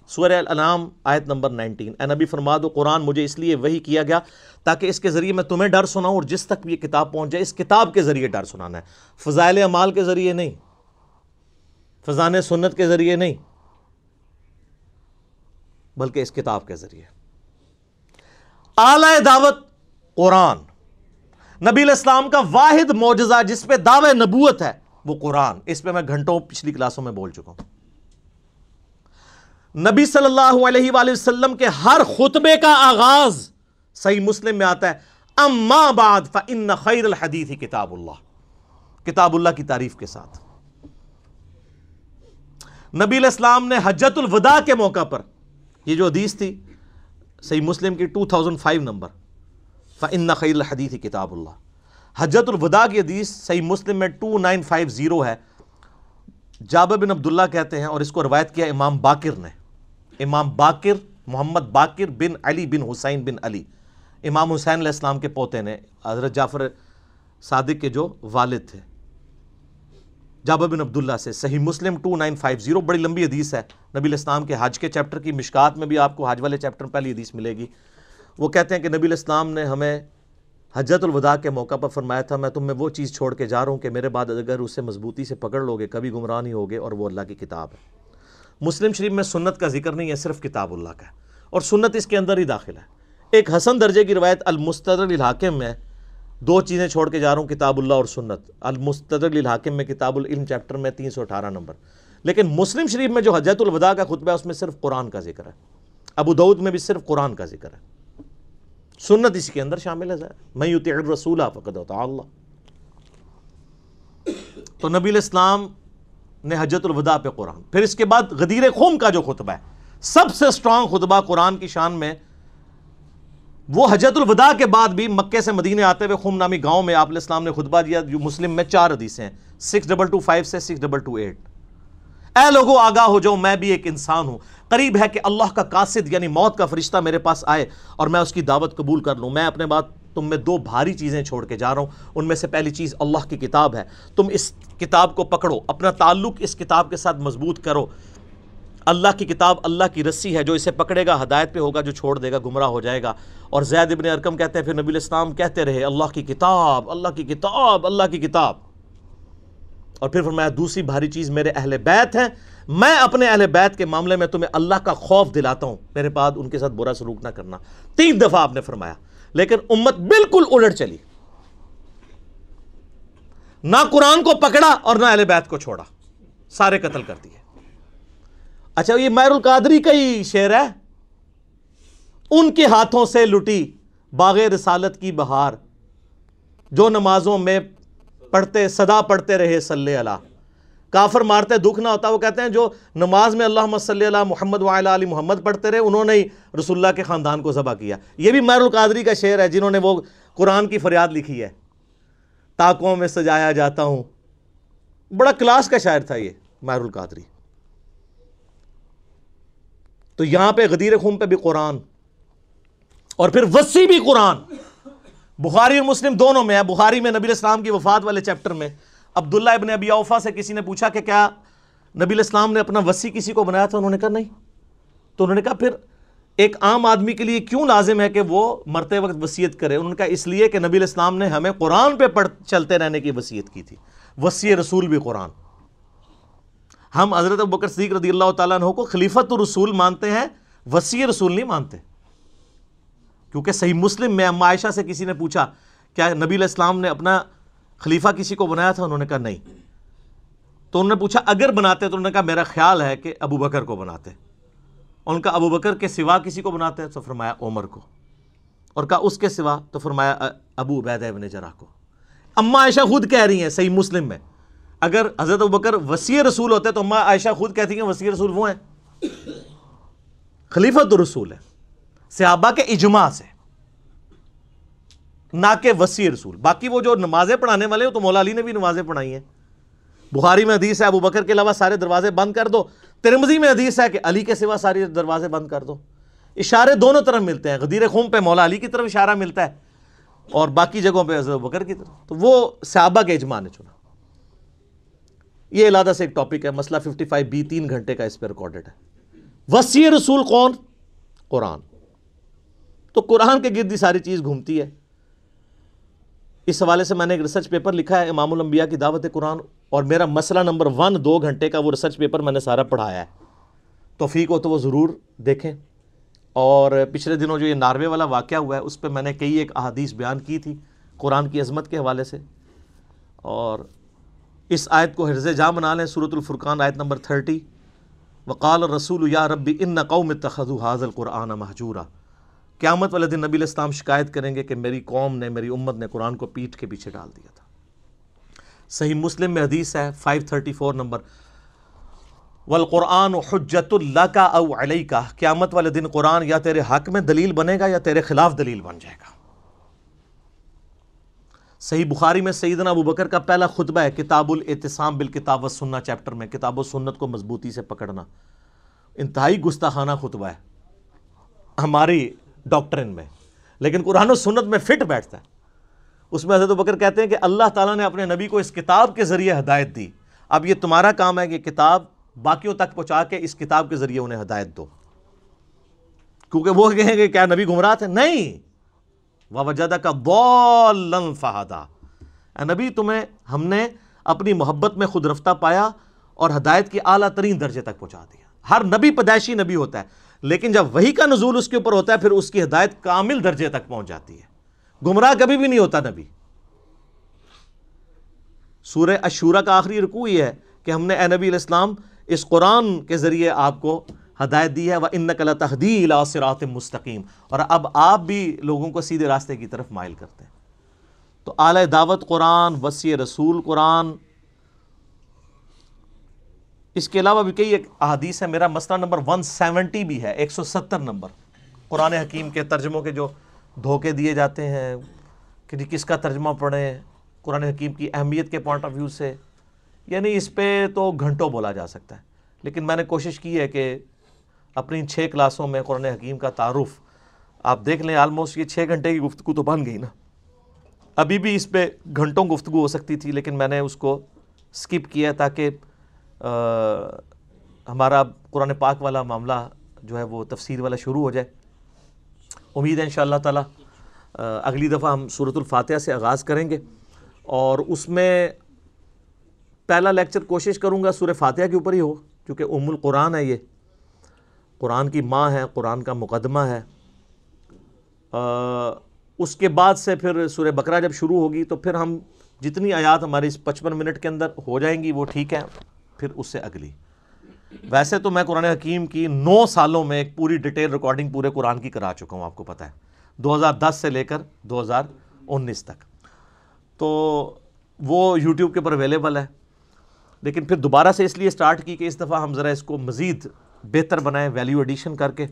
سورہ الانام آیت نمبر 19 اے نبی فرما دو، قرآن مجھے اس لیے وہی کیا گیا تاکہ اس کے ذریعے میں تمہیں ڈر سناؤں اور جس تک بھی یہ کتاب پہنچ جائے، اس کتاب کے ذریعے ڈر سنانا ہے۔ فضائل اعمال کے ذریعے نہیں، فضان سنت کے ذریعے نہیں، بلکہ اس کتاب کے ذریعے۔ اعلی دعوت قرآن۔ نبی الاسلام کا واحد معجزہ جس پہ دعوی نبوت ہے، وہ قرآن۔ اس پہ میں گھنٹوں پچھلی کلاسوں میں بول چکا ہوں۔ نبی صلی اللہ علیہ وآلہ وسلم کے ہر خطبے کا آغاز صحیح مسلم میں آتا ہے۔ اما بعد فإن خیر الحدیث کتاب اللہ۔ کتاب اللہ کی تعریف کے ساتھ۔ نبی الاسلام نے حجت الوداع کے موقع پر، یہ جو حدیث تھی، صحیح مسلم کی 2005 نمبر۔ فإن خیر الحدیث کتاب اللہ۔ حجت الوداع کی حدیث صحیح مسلم میں 2950 ہے۔ جابر بن عبداللہ کہتے ہیں اور اس کو روایت کیا امام باقر نے۔ امام باقر، محمد باقر بن علی بن حسین بن علی۔ امام حسین علیہ السلام کے پوتے نے حضرت جعفر صادق کے جو والد تھے۔ جابر بن عبداللہ سے صحیح مسلم 2950 بڑی لمبی حدیث ہے۔ نبی الاسلام کے حج کے چیپٹر کی مشکات میں بھی آپ کو حج والے چیپٹر میں پہلی حدیث ملے گی۔ وہ کہتے ہیں کہ نبی الاسلام نے ہمیں حجت الوداع کے موقع پر فرمایا تھا، میں تم میں وہ چیز چھوڑ کے جا رہا ہوں کہ میرے بعد اگر اسے مضبوطی سے پکڑ لو گے کبھی گمراہ نہیں ہوگے اور وہ اللہ کی کتاب ہے۔ مسلم شریف میں سنت کا ذکر نہیں ہے، صرف کتاب اللہ کا ہے۔ اور سنت اس کے اندر ہی داخل ہے۔ ایک حسن درجے کی روایت المستدر الحاکم میں دو چیزیں چھوڑ کے جا رہا ہوں، کتاب اللہ اور سنت۔ المستدر الحاکم میں کتاب العلم چیپٹر میں تین سو اٹھارہ نمبر۔ لیکن مسلم شریف میں جو حجت الوداع کا خطبہ ہے، اس میں صرف قرآن کا ذکر ہے۔ ابو دعود میں بھی صرف قرآن کا ذکر ہے۔ سنت اس کے اندر شامل ہے۔ میں یوتی رسول فقد ہوتا اللہ۔ تو نبی الاسلام نے حجت الوداع پہ قرآن۔ پھر اس کے بعد غدیر خوم کا جو خطبہ ہے، سب سے سٹرانگ خطبہ قرآن کی شان میں، وہ حجت الوداع کے بعد بھی مکے سے مدینے آتے ہوئے خوم نامی گاؤں میں آپ السلام نے خطبہ دیا۔ جو مسلم میں چار حدیثیں ہیں سکس ڈبل ٹو فائیو سے سکس ڈبل ٹو ایٹ اے لوگوں آگاہ ہو جاؤ، میں بھی ایک انسان ہوں۔ قریب ہے کہ اللہ کا قاصد یعنی موت کا فرشتہ میرے پاس آئے اور میں اس کی دعوت قبول کر لوں۔ میں اپنے بات تم میں دو بھاری چیزیں چھوڑ کے جا رہا ہوں، ان میں سے پہلی چیز اللہ کی کتاب ہے۔ تم اس کتاب کو پکڑو، اپنا تعلق اس کتاب کے ساتھ مضبوط کرو۔ اللہ کی کتاب اللہ کی رسی ہے، جو اسے پکڑے گا، ہدایت پہ ہوگا، جو چھوڑ دے گا، گمراہ ہو جائے گا۔ اور زید ابن ارکم کہتے ہیں، پھر نبی الاسلام کہتے رہے، اللہ کی کتاب، اللہ کی کتاب، اللہ کی کتاب۔ اور پھر فرمایا، دوسری بھاری چیز میرے اہل بیت ہیں۔ میں اپنے اہل بیت کے معاملے میں تمہیں اللہ کا خوف دلاتا ہوں۔ میرے بعد ان کے ساتھ برا سلوک نہ کرنا۔ تین دفعہ آپ نے فرمایا لیکن امت بالکل الٹ چلی۔ نہ قرآن کو پکڑا اور نہ اہل بیت کو چھوڑا۔ سارے قتل کر دیے۔ اچھا یہ میر القادری کا ہی شعر ہے۔ ان کے ہاتھوں سے لٹی باغ رسالت کی بہار۔ جو نمازوں میں پڑھتے، صدا پڑھتے رہے، صلی اللہ۔ کافر مارتے دکھ نہ ہوتا، وہ کہتے ہیں جو نماز میں اللہ صلی اللہ محمد وعلی علی محمد پڑھتے رہے، انہوں نے ہی رسول اللہ کے خاندان کو ذبح کیا۔ یہ بھی میر القادری کا شعر ہے، جنہوں نے وہ قرآن کی فریاد لکھی ہے۔ تاکوں میں سجایا جاتا ہوں۔ بڑا کلاس کا شاعر تھا یہ میر القادری۔ تو یہاں پہ غدیر خون پہ بھی قرآن، اور پھر وسیع بھی قرآن۔ بخاری اور مسلم دونوں میں ہے بخاری میں نبی اسلام کی وفات والے چیپٹر میں۔ عبداللہ ابن ابی اوفا سے کسی نے پوچھا کہ کیا نبی الاسلام نے اپنا وسیع کسی کو بنایا تھا؟ انہوں نے کہا نہیں۔ تو انہوں نے کہا پھر ایک عام آدمی کے لیے کیوں لازم ہے کہ وہ مرتے وقت وسیعت کرے؟ انہوں نے کہا اس لیے کہ نبی الاسلام نے ہمیں قرآن پہ پڑھ چلتے رہنے کی وسیعت کی تھی۔ وسیع رسول بھی قرآن۔ ہم حضرت بکر صدیق رضی اللہ تعالیٰ عنہ کو خلیفت رسول مانتے ہیں، وسیع رسول نہیں مانتے۔ کیونکہ صحیح مسلم میں عائشہ سے کسی نے پوچھا، کیا نبی الاسلام نے اپنا خلیفہ کسی کو بنایا تھا، انہوں نے کہا نہیں۔ تو انہوں نے پوچھا، اگر بناتے تو انہوں نے کہا، میرا خیال ہے کہ ابو بکر کو بناتے۔ ان کا ابو بکر کے سوا کسی کو بناتے، تو فرمایا عمر کو۔ اور کہا، اس کے سوا، تو فرمایا ابو عبید ابن جرا کو۔ اما عائشہ خود کہہ رہی ہیں صحیح مسلم میں۔ اگر حضرت ابو بکر وسیع رسول ہوتے تو اما عائشہ خود کہتی ہیں وسیع رسول وہ ہیں۔ خلیفہ تو رسول ہے صحابہ کے اجماع سے۔ نہ کہ وسیع رسول۔ باقی وہ جو نمازیں پڑھانے والے ہیں تو مولا علی نے بھی نمازیں پڑھائی ہیں۔ بخاری میں حدیث ہے، ابو بکر کے علاوہ سارے دروازے بند کر دو۔ ترمزی میں حدیث ہے کہ علی کے سوا سارے دروازے بند کر دو۔ اشارے دونوں طرف ملتے ہیں۔ غدیر خون پہ مولا علی کی طرف اشارہ ملتا ہے اور باقی جگہوں پہ حضرت بکر کی طرف۔ تو وہ صحابہ کے اجماع نے چنا۔ یہ علادہ سے ایک ٹاپک ہے، مسئلہ 55 بی، تین گھنٹے کا اس پہ ریکارڈڈ ہے۔ وسیع رسول کون؟ قرآن۔ تو قرآن کے گرد ساری چیز گھومتی ہے۔ اس حوالے سے میں نے ایک ریسرچ پیپر لکھا ہے، امام الانبیاء کی دعوت قرآن، اور میرا مسئلہ نمبر ون دو گھنٹے کا وہ ریسرچ پیپر میں نے سارا پڑھایا ہے۔ توفیق ہو تو وہ ضرور دیکھیں۔ اور پچھلے دنوں جو یہ ناروے والا واقعہ ہوا ہے، اس پہ میں نے کئی ایک احادیث بیان کی تھی قرآن کی عظمت کے حوالے سے۔ اور اس آیت کو حرز جاں بنا لیں صورت الفرقان آیت نمبر تھرٹی وقال رسول یا ربی ان قوم اتخذوا حاضل قرآن محجورہ قیامت والے دن نبی الاسلام شکایت کریں گے کہ میری قوم نے، میری امت نے قرآن کو پیٹ کے پیچھے ڈال دیا تھا۔ صحیح مسلم میں حدیث ہے 534 نمبر۔ والقرآن حجت اللہ کا او علیہ کا قیامت والے دن قرآن یا تیرے حق میں دلیل بنے گا یا تیرے خلاف دلیل بن جائے گا۔ صحیح بخاری میں سیدنا ابو بکر کا پہلا خطبہ ہے، کتاب الاعتصام بالکتاب و سننا چیپٹر میں، کتاب و سنت کو مضبوطی سے پکڑنا۔ انتہائی گستاخانہ خطبہ ہے۔ ہماری ڈاکٹرن میں۔ لیکن قرآن و سنت میں فٹ بیٹھتا ہے۔ اس میں حضرت بکر کہتے ہیں کہ اللہ تعالیٰ نے اپنے نبی کو اس کتاب کے ذریعے ہدایت دی۔ اب یہ تمہارا کام ہے کہ کتاب باقیوں تک پہنچا کے اس کتاب کے ذریعے انہیں ہدایت دو۔ کیونکہ وہ کہیں گے کیا نبی گمراہ تھے؟ نہیں۔ وہ وجدہ کا بول فہدا اے نبی، تمہیں ہم نے اپنی محبت میں خود رفتہ پایا اور ہدایت کی اعلیٰ ترین درجے تک پہنچا دیا۔ ہر نبی پیدائشی نبی ہوتا ہے۔ لیکن جب وہی کا نزول اس کے اوپر ہوتا ہے، پھر اس کی ہدایت کامل درجے تک پہنچ جاتی ہے۔ گمراہ کبھی بھی نہیں ہوتا نبی۔ سورہ اشورہ کا آخری رکوع یہ ہے کہ ہم نے اے نبی علیہ السلام اس قرآن کے ذریعے آپ کو ہدایت دی ہے وہ ان نقل تحدیل صراط مستقیم اور اب آپ بھی لوگوں کو سیدھے راستے کی طرف مائل کرتے ہیں۔ تو اعلی دعوت قرآن وسیع رسول قرآن اس کے علاوہ بھی کئی ایک احادیث ہے میرا مسئلہ نمبر ون سیونٹی بھی ہے، ایک سو ستر نمبر۔ قرآن حکیم کے ترجموں کے جو دھوکے دیے جاتے ہیں، کہ جی کس کا ترجمہ پڑھیں، قرآن حکیم کی اہمیت کے پوائنٹ آف ویو سے یعنی اس پہ تو گھنٹوں بولا جا سکتا ہے۔ لیکن میں نے کوشش کی ہے کہ اپنی چھ کلاسوں میں قرآن حکیم کا تعارف، آپ دیکھ لیں آلموسٹ یہ چھ گھنٹے کی گفتگو تو بن گئی نا۔ ابھی بھی اس پہ گھنٹوں گفتگو ہو سکتی تھی، لیکن میں نے اس کو سکپ کیا تاکہ ہمارا قرآن پاک والا معاملہ جو ہے وہ تفسیر والا شروع ہو جائے۔ امید ہے ان شاء اللہ تعالیٰ اگلی دفعہ ہم صورت الفاتحہ سے آغاز کریں گے۔ اور اس میں پہلا لیکچر کوشش کروں گا سورہ فاتحہ کے اوپر ہی ہو، کیونکہ ام القرآن ہے یہ۔ قرآن کی ماں ہے، قرآن کا مقدمہ ہے۔ اس کے بعد سے پھر سورہ بقرہ جب شروع ہوگی تو پھر ہم جتنی آیات ہماری اس پچپن منٹ کے اندر ہو جائیں گی، وہ ٹھیک ہے پھر اس سے اگلی۔ ویسے تو میں قرآن حکیم کی نو سالوں میں ایک پوری ڈیٹیل ریکارڈنگ پورے قرآن کی کرا چکا ہوں، آپ کو پتہ ہے۔ دو ہزار دس سے لے کر دو ہزار انیس تک۔ تو وہ یوٹیوب کے اوپر اویلیبل ہے۔ لیکن پھر دوبارہ سے اس لیے اسٹارٹ کی کہ اس دفعہ ہم ذرا اس کو مزید بہتر بنائیں ویلیو ایڈیشن کر کے۔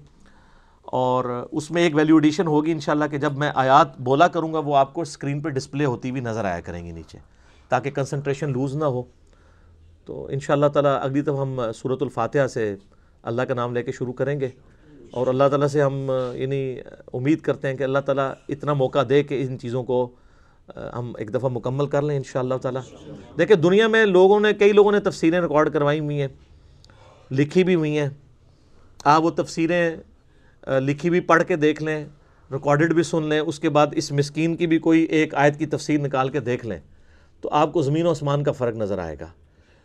اور اس میں ایک ویلیو ایڈیشن ہوگی انشاءاللہ کہ جب میں آیات بولا کروں گا، وہ آپ کو اسکرین پہ ڈسپلے ہوتی ہوئی نظر آیا کریں گی نیچے۔ تاکہ کنسنٹریشن لوز نہ ہو۔ تو ان شاء اللہ تعالیٰ اگلی دفعہ ہم صورت الفاتحہ سے اللہ کا نام لے کے شروع کریں گے اور اللہ تعالیٰ سے ہم یعنی امید کرتے ہیں کہ اللہ تعالیٰ اتنا موقع دے کہ ان چیزوں کو ہم ایک دفعہ مکمل کر لیں ان شاء اللہ تعالیٰ۔ دیکھیں دنیا میں لوگوں نے، کئی لوگوں نے تفسیریں ریکارڈ کروائی ہوئی ہیں، لکھی بھی ہوئی ہیں۔ آپ وہ تفسیریں لکھی بھی پڑھ کے دیکھ لیں، ریکارڈڈ بھی سن لیں، اس کے بعد اس مسکین کی بھی کوئی ایک آیت کی تفسیر نکال کے دیکھ لیں، تو آپ کو زمین و آسمان کا فرق نظر آئے گا۔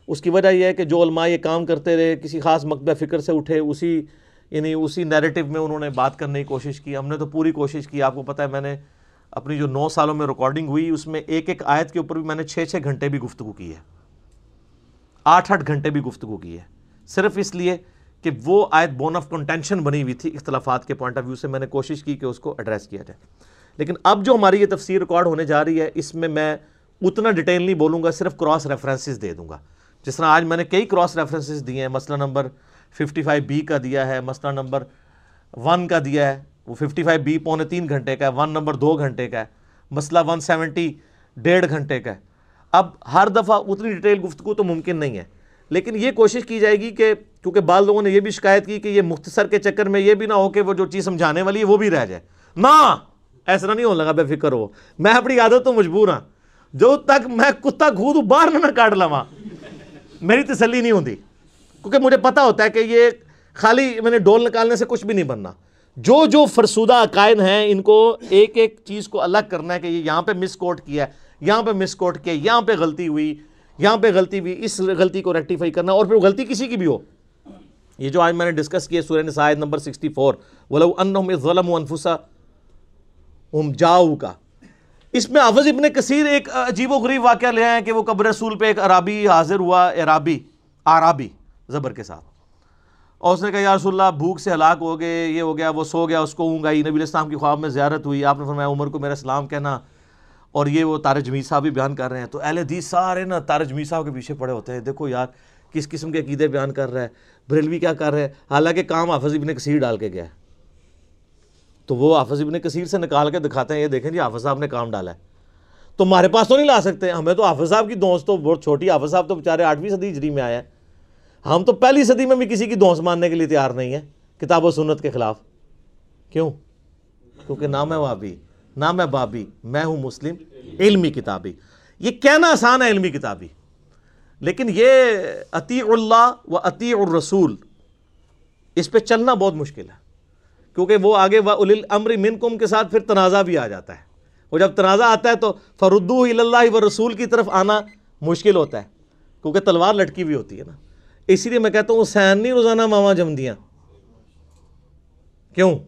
اس کی وجہ یہ ہے کہ جو علماء یہ کام کرتے رہے، کسی خاص مقبہ فکر سے اٹھے، اسی یعنی اسی نیریٹو میں انہوں نے بات کرنے کی کوشش کی۔ ہم نے تو پوری کوشش کی، آپ کو پتہ ہے میں نے اپنی جو نو سالوں میں ریکارڈنگ ہوئی، اس میں ایک ایک آیت کے اوپر بھی میں نے چھ چھ گھنٹے بھی گفتگو کی ہے۔ آٹھ آٹھ گھنٹے بھی گفتگو کی ہے۔ صرف اس لیے کہ وہ آیت بون آف کنٹینشن بنی ہوئی تھی اختلافات کے پوائنٹ آف ویو سے، میں نے کوشش کی کہ اس کو ایڈریس کیا جائے۔ لیکن اب جو ہماری یہ تفسیر ریکارڈ ہونے جا رہی ہے، اس میں میں اتنا ڈیٹیل نہیں بولوں گا، صرف کراس ریفرنسز دے دوں گا۔ جس طرح آج میں نے کئی کراس ریفرنسز دیے ہیں مسئلہ نمبر ففٹی فائیو بی کا دیا ہے مسئلہ نمبر ون کا دیا ہے، وہ ففٹی فائیو بی پونے تین گھنٹے کا ہے ون نمبر دو گھنٹے کا ہے مسئلہ ون سیونٹی ڈیڑھ گھنٹے کا ہے۔ اب ہر دفعہ اتنی ڈیٹیل گفتگو تو ممکن نہیں ہے۔ لیکن یہ کوشش کی جائے گی کہ کیونکہ بعض لوگوں نے یہ بھی شکایت کی کہ یہ مختصر کے چکر میں یہ بھی نہ ہو کہ وہ جو چیز سمجھانے والی ہے وہ بھی رہ جائے۔ نہ! ایسا نہیں ہونے لگا، بے فکر ہو میں اپنی عادت تو مجبور ہاں۔ جو تک میں کتا گھود باہر نہ کاٹ لوا میری تسلی نہیں ہوتی کیونکہ مجھے پتا ہوتا ہے کہ یہ خالی میں نے ڈول نکالنے سے کچھ بھی نہیں بننا۔ جو جو فرسودہ عقائد ہیں، ان کو ایک ایک چیز کو الگ کرنا ہے کہ یہ یہاں پہ مس کوٹ کیا ہے، یہاں پہ مس کوٹ کیا یہاں پہ غلطی ہوئی، یہاں پہ غلطی ہوئی، اس غلطی کو ریکٹیفائی کرنا اور پھر غلطی کسی کی بھی ہو۔ یہ جو آج میں نے ڈسکس کیا سورہ نسائد نمبر سکسٹی فور وَلَوْ أَنَّهُمْ ظَلَمُوا أَنفُسَ هُمْ کا اس میں حافظ ابن کثیر ایک عجیب و غریب واقعہ لے آئے کہ وہ قبر رسول پہ ایک عرابی حاضر ہوا، عرابی عرابی زبر کے ساتھ۔ اور اس نے کہا، یا رسول اللہ، بھوک سے ہلاک ہو گئے، یہ ہو گیا، وہ سو گیا، اس کو اونگ آئی نبی السلام کی خواب میں زیارت ہوئی۔ آپ نے فرمایا، عمر کو میرا سلام کہنا۔ اور یہ وہ تارج می صاحب بھی بیان کر رہے ہیں۔ تو اہل حدیث سارے نا تارج می صاحب کے پیچھے پڑے ہوتے ہیں۔ دیکھو یار، کس قسم کے عقیدے بیان کر رہا ہے، بریلوی کیا کر رہے ہیں حالانکہ کام حافظ ابن کثیر ڈال کے گیا ہے۔ تو وہ حافظ ابن کثیر سے نکال کے دکھاتے ہیں، یہ دیکھیں جی حافظ صاحب نے کام ڈالا ہے۔ تو ہمارے پاس تو نہیں لا سکتے، ہمیں تو حافظ صاحب کی دوست تو بہت چھوٹی، حافظ صاحب تو بیچارے آٹھویں صدی ہجری میں آیا ہے ہم تو پہلی صدی میں بھی کسی کی دوست ماننے کے لیے تیار نہیں ہے کتاب و سنت کے خلاف۔ کیوں؟ کیونکہ نام ہے وابی نام ہے بابی، میں ہوں مسلم، علمی کتابی۔ یہ کہنا آسان ہے، علمی کتابی۔ لیکن یہ عطی اللہ و عطی الرسول اس پہ چلنا بہت مشکل ہے۔ کیونکہ وہ آگے امر منکم کے ساتھ پھر تنازع بھی آ جاتا ہے۔ وہ جب تنازع آتا ہے تو فردو اللہ و رسول کی طرف آنا مشکل ہوتا ہے، کیونکہ تلوار لٹکی بھی ہوتی ہے نا۔ اسی لیے میں کہتا ہوں، حسین نہیں، روزانہ ماما جمدیاں۔ کیوں؟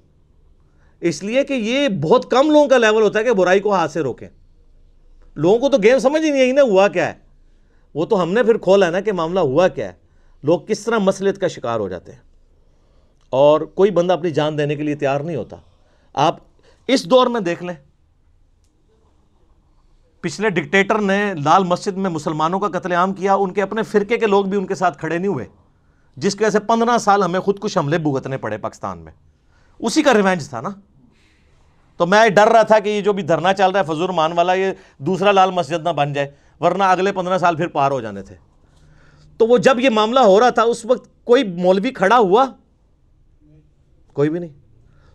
اس لیے کہ یہ بہت کم لوگوں کا لیول ہوتا ہے کہ برائی کو ہاتھ سے روکیں۔ لوگوں کو تو گیم سمجھ ہی نہیں آئی نا، ہوا کیا ہے؟ وہ تو ہم نے پھر کھولا ہے نا کہ معاملہ ہوا کیا ہے۔ لوگ کس طرح مسلط کا شکار ہو جاتے ہیں۔ اور کوئی بندہ اپنی جان دینے کے لیے تیار نہیں ہوتا۔ آپ اس دور میں دیکھ لیں۔ پچھلے ڈکٹیٹر نے لال مسجد میں مسلمانوں کا قتل عام کیا، ان کے اپنے فرقے کے لوگ بھی ان کے ساتھ کھڑے نہیں ہوئے، جس کی وجہ سے پندرہ سال ہمیں خود کچھ حملے بھگتنے پڑے پاکستان میں۔ اسی کا ریونج تھا نا۔ تو میں ڈر رہا تھا کہ یہ جو بھی دھرنا چل رہا ہے فضور مان والا، یہ دوسرا لال مسجد نہ بن جائے، ورنہ اگلے پندرہ سال پھر پار ہو جانے تھے۔ تو وہ جب یہ معاملہ ہو رہا تھا، اس وقت کوئی مولوی کھڑا ہوا کوئی بھی نہیں۔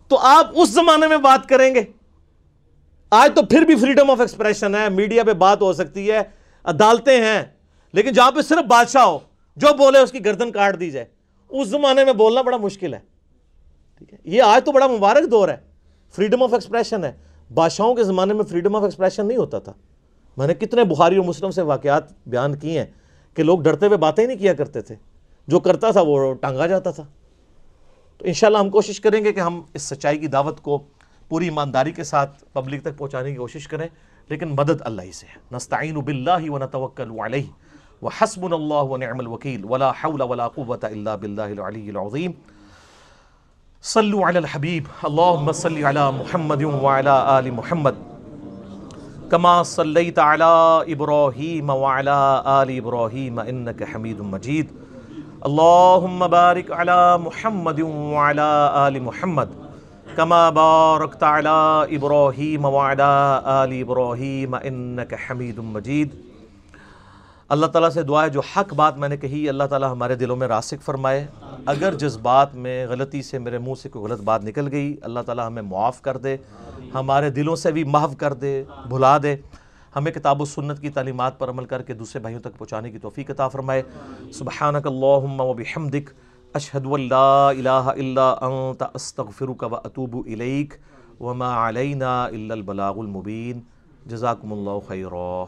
تو آپ اس زمانے میں بات کریں گے۔ آج تو پھر بھی فریڈم آف ایکسپریشن ہے۔ میڈیا پہ بات ہو سکتی ہے۔ عدالتیں ہیں۔ لیکن جہاں پہ صرف بادشاہ ہو، جو بولے اس کی گردن کاٹ دی جائے۔ اس زمانے میں بولنا بڑا مشکل ہے۔ ٹھیک ہے۔ یہ آج تو بڑا مبارک دور ہے۔ فریڈم آف ایکسپریشن ہے۔ بادشاہوں کے زمانے میں فریڈم آف ایکسپریشن نہیں ہوتا تھا۔ میں نے کتنے بخاری اور مسلم سے واقعات بیان کی ہیں کہ لوگ ڈرتے ہوئے باتیں نہیں کیا کرتے تھے۔ جو کرتا تھا وہ ٹانگا جاتا تھا۔ تو انشاءاللہ ہم کوشش کریں گے کہ ہم اس سچائی کی دعوت کو پوری ایمانداری کے ساتھ پبلک تک پہنچانے کی کوشش کریں، لیکن مدد اللہ ہی سے ہے۔ نستعین باللہ و نتوکل علیہ وحسبنا اللہ ونعم الوکیل، ولا حول ولا قوة الا باللہ العلی العظیم۔ صلو علی الحبیب، اللہم صلی علی محمد وعلی آل محمد۔ کما صلیت علی ابراہیم وعلی آل ابراہیم انک حمید مجید۔ اللہم بارک علی محمد وعلی آل محمد کما بارکت علی ابراہیم وعلی آل ابراہیم انک حمید مجید۔ اللہ تعالیٰ سے دعا ہے جو حق بات میں نے کہی، اللہ تعالیٰ ہمارے دلوں میں راسک فرمائے۔ اگر جس بات میں غلطی سے میرے منہ سے کوئی غلط بات نکل گئی، اللہ تعالیٰ ہمیں معاف کر دے، ہمارے دلوں سے بھی محو کر دے، بھلا دے۔ ہمیں کتاب و سنت کی تعلیمات پر عمل کر کے دوسرے بھائیوں تک پہنچانے کی توفیق عطا فرمائے۔ سبحانک اللہم و بحمدک، اشہد لا الہ الا انت، استغفرک و اتوب الیک۔ وما علینا الا البلاغ المبین۔ جزاکم اللہ خیرہ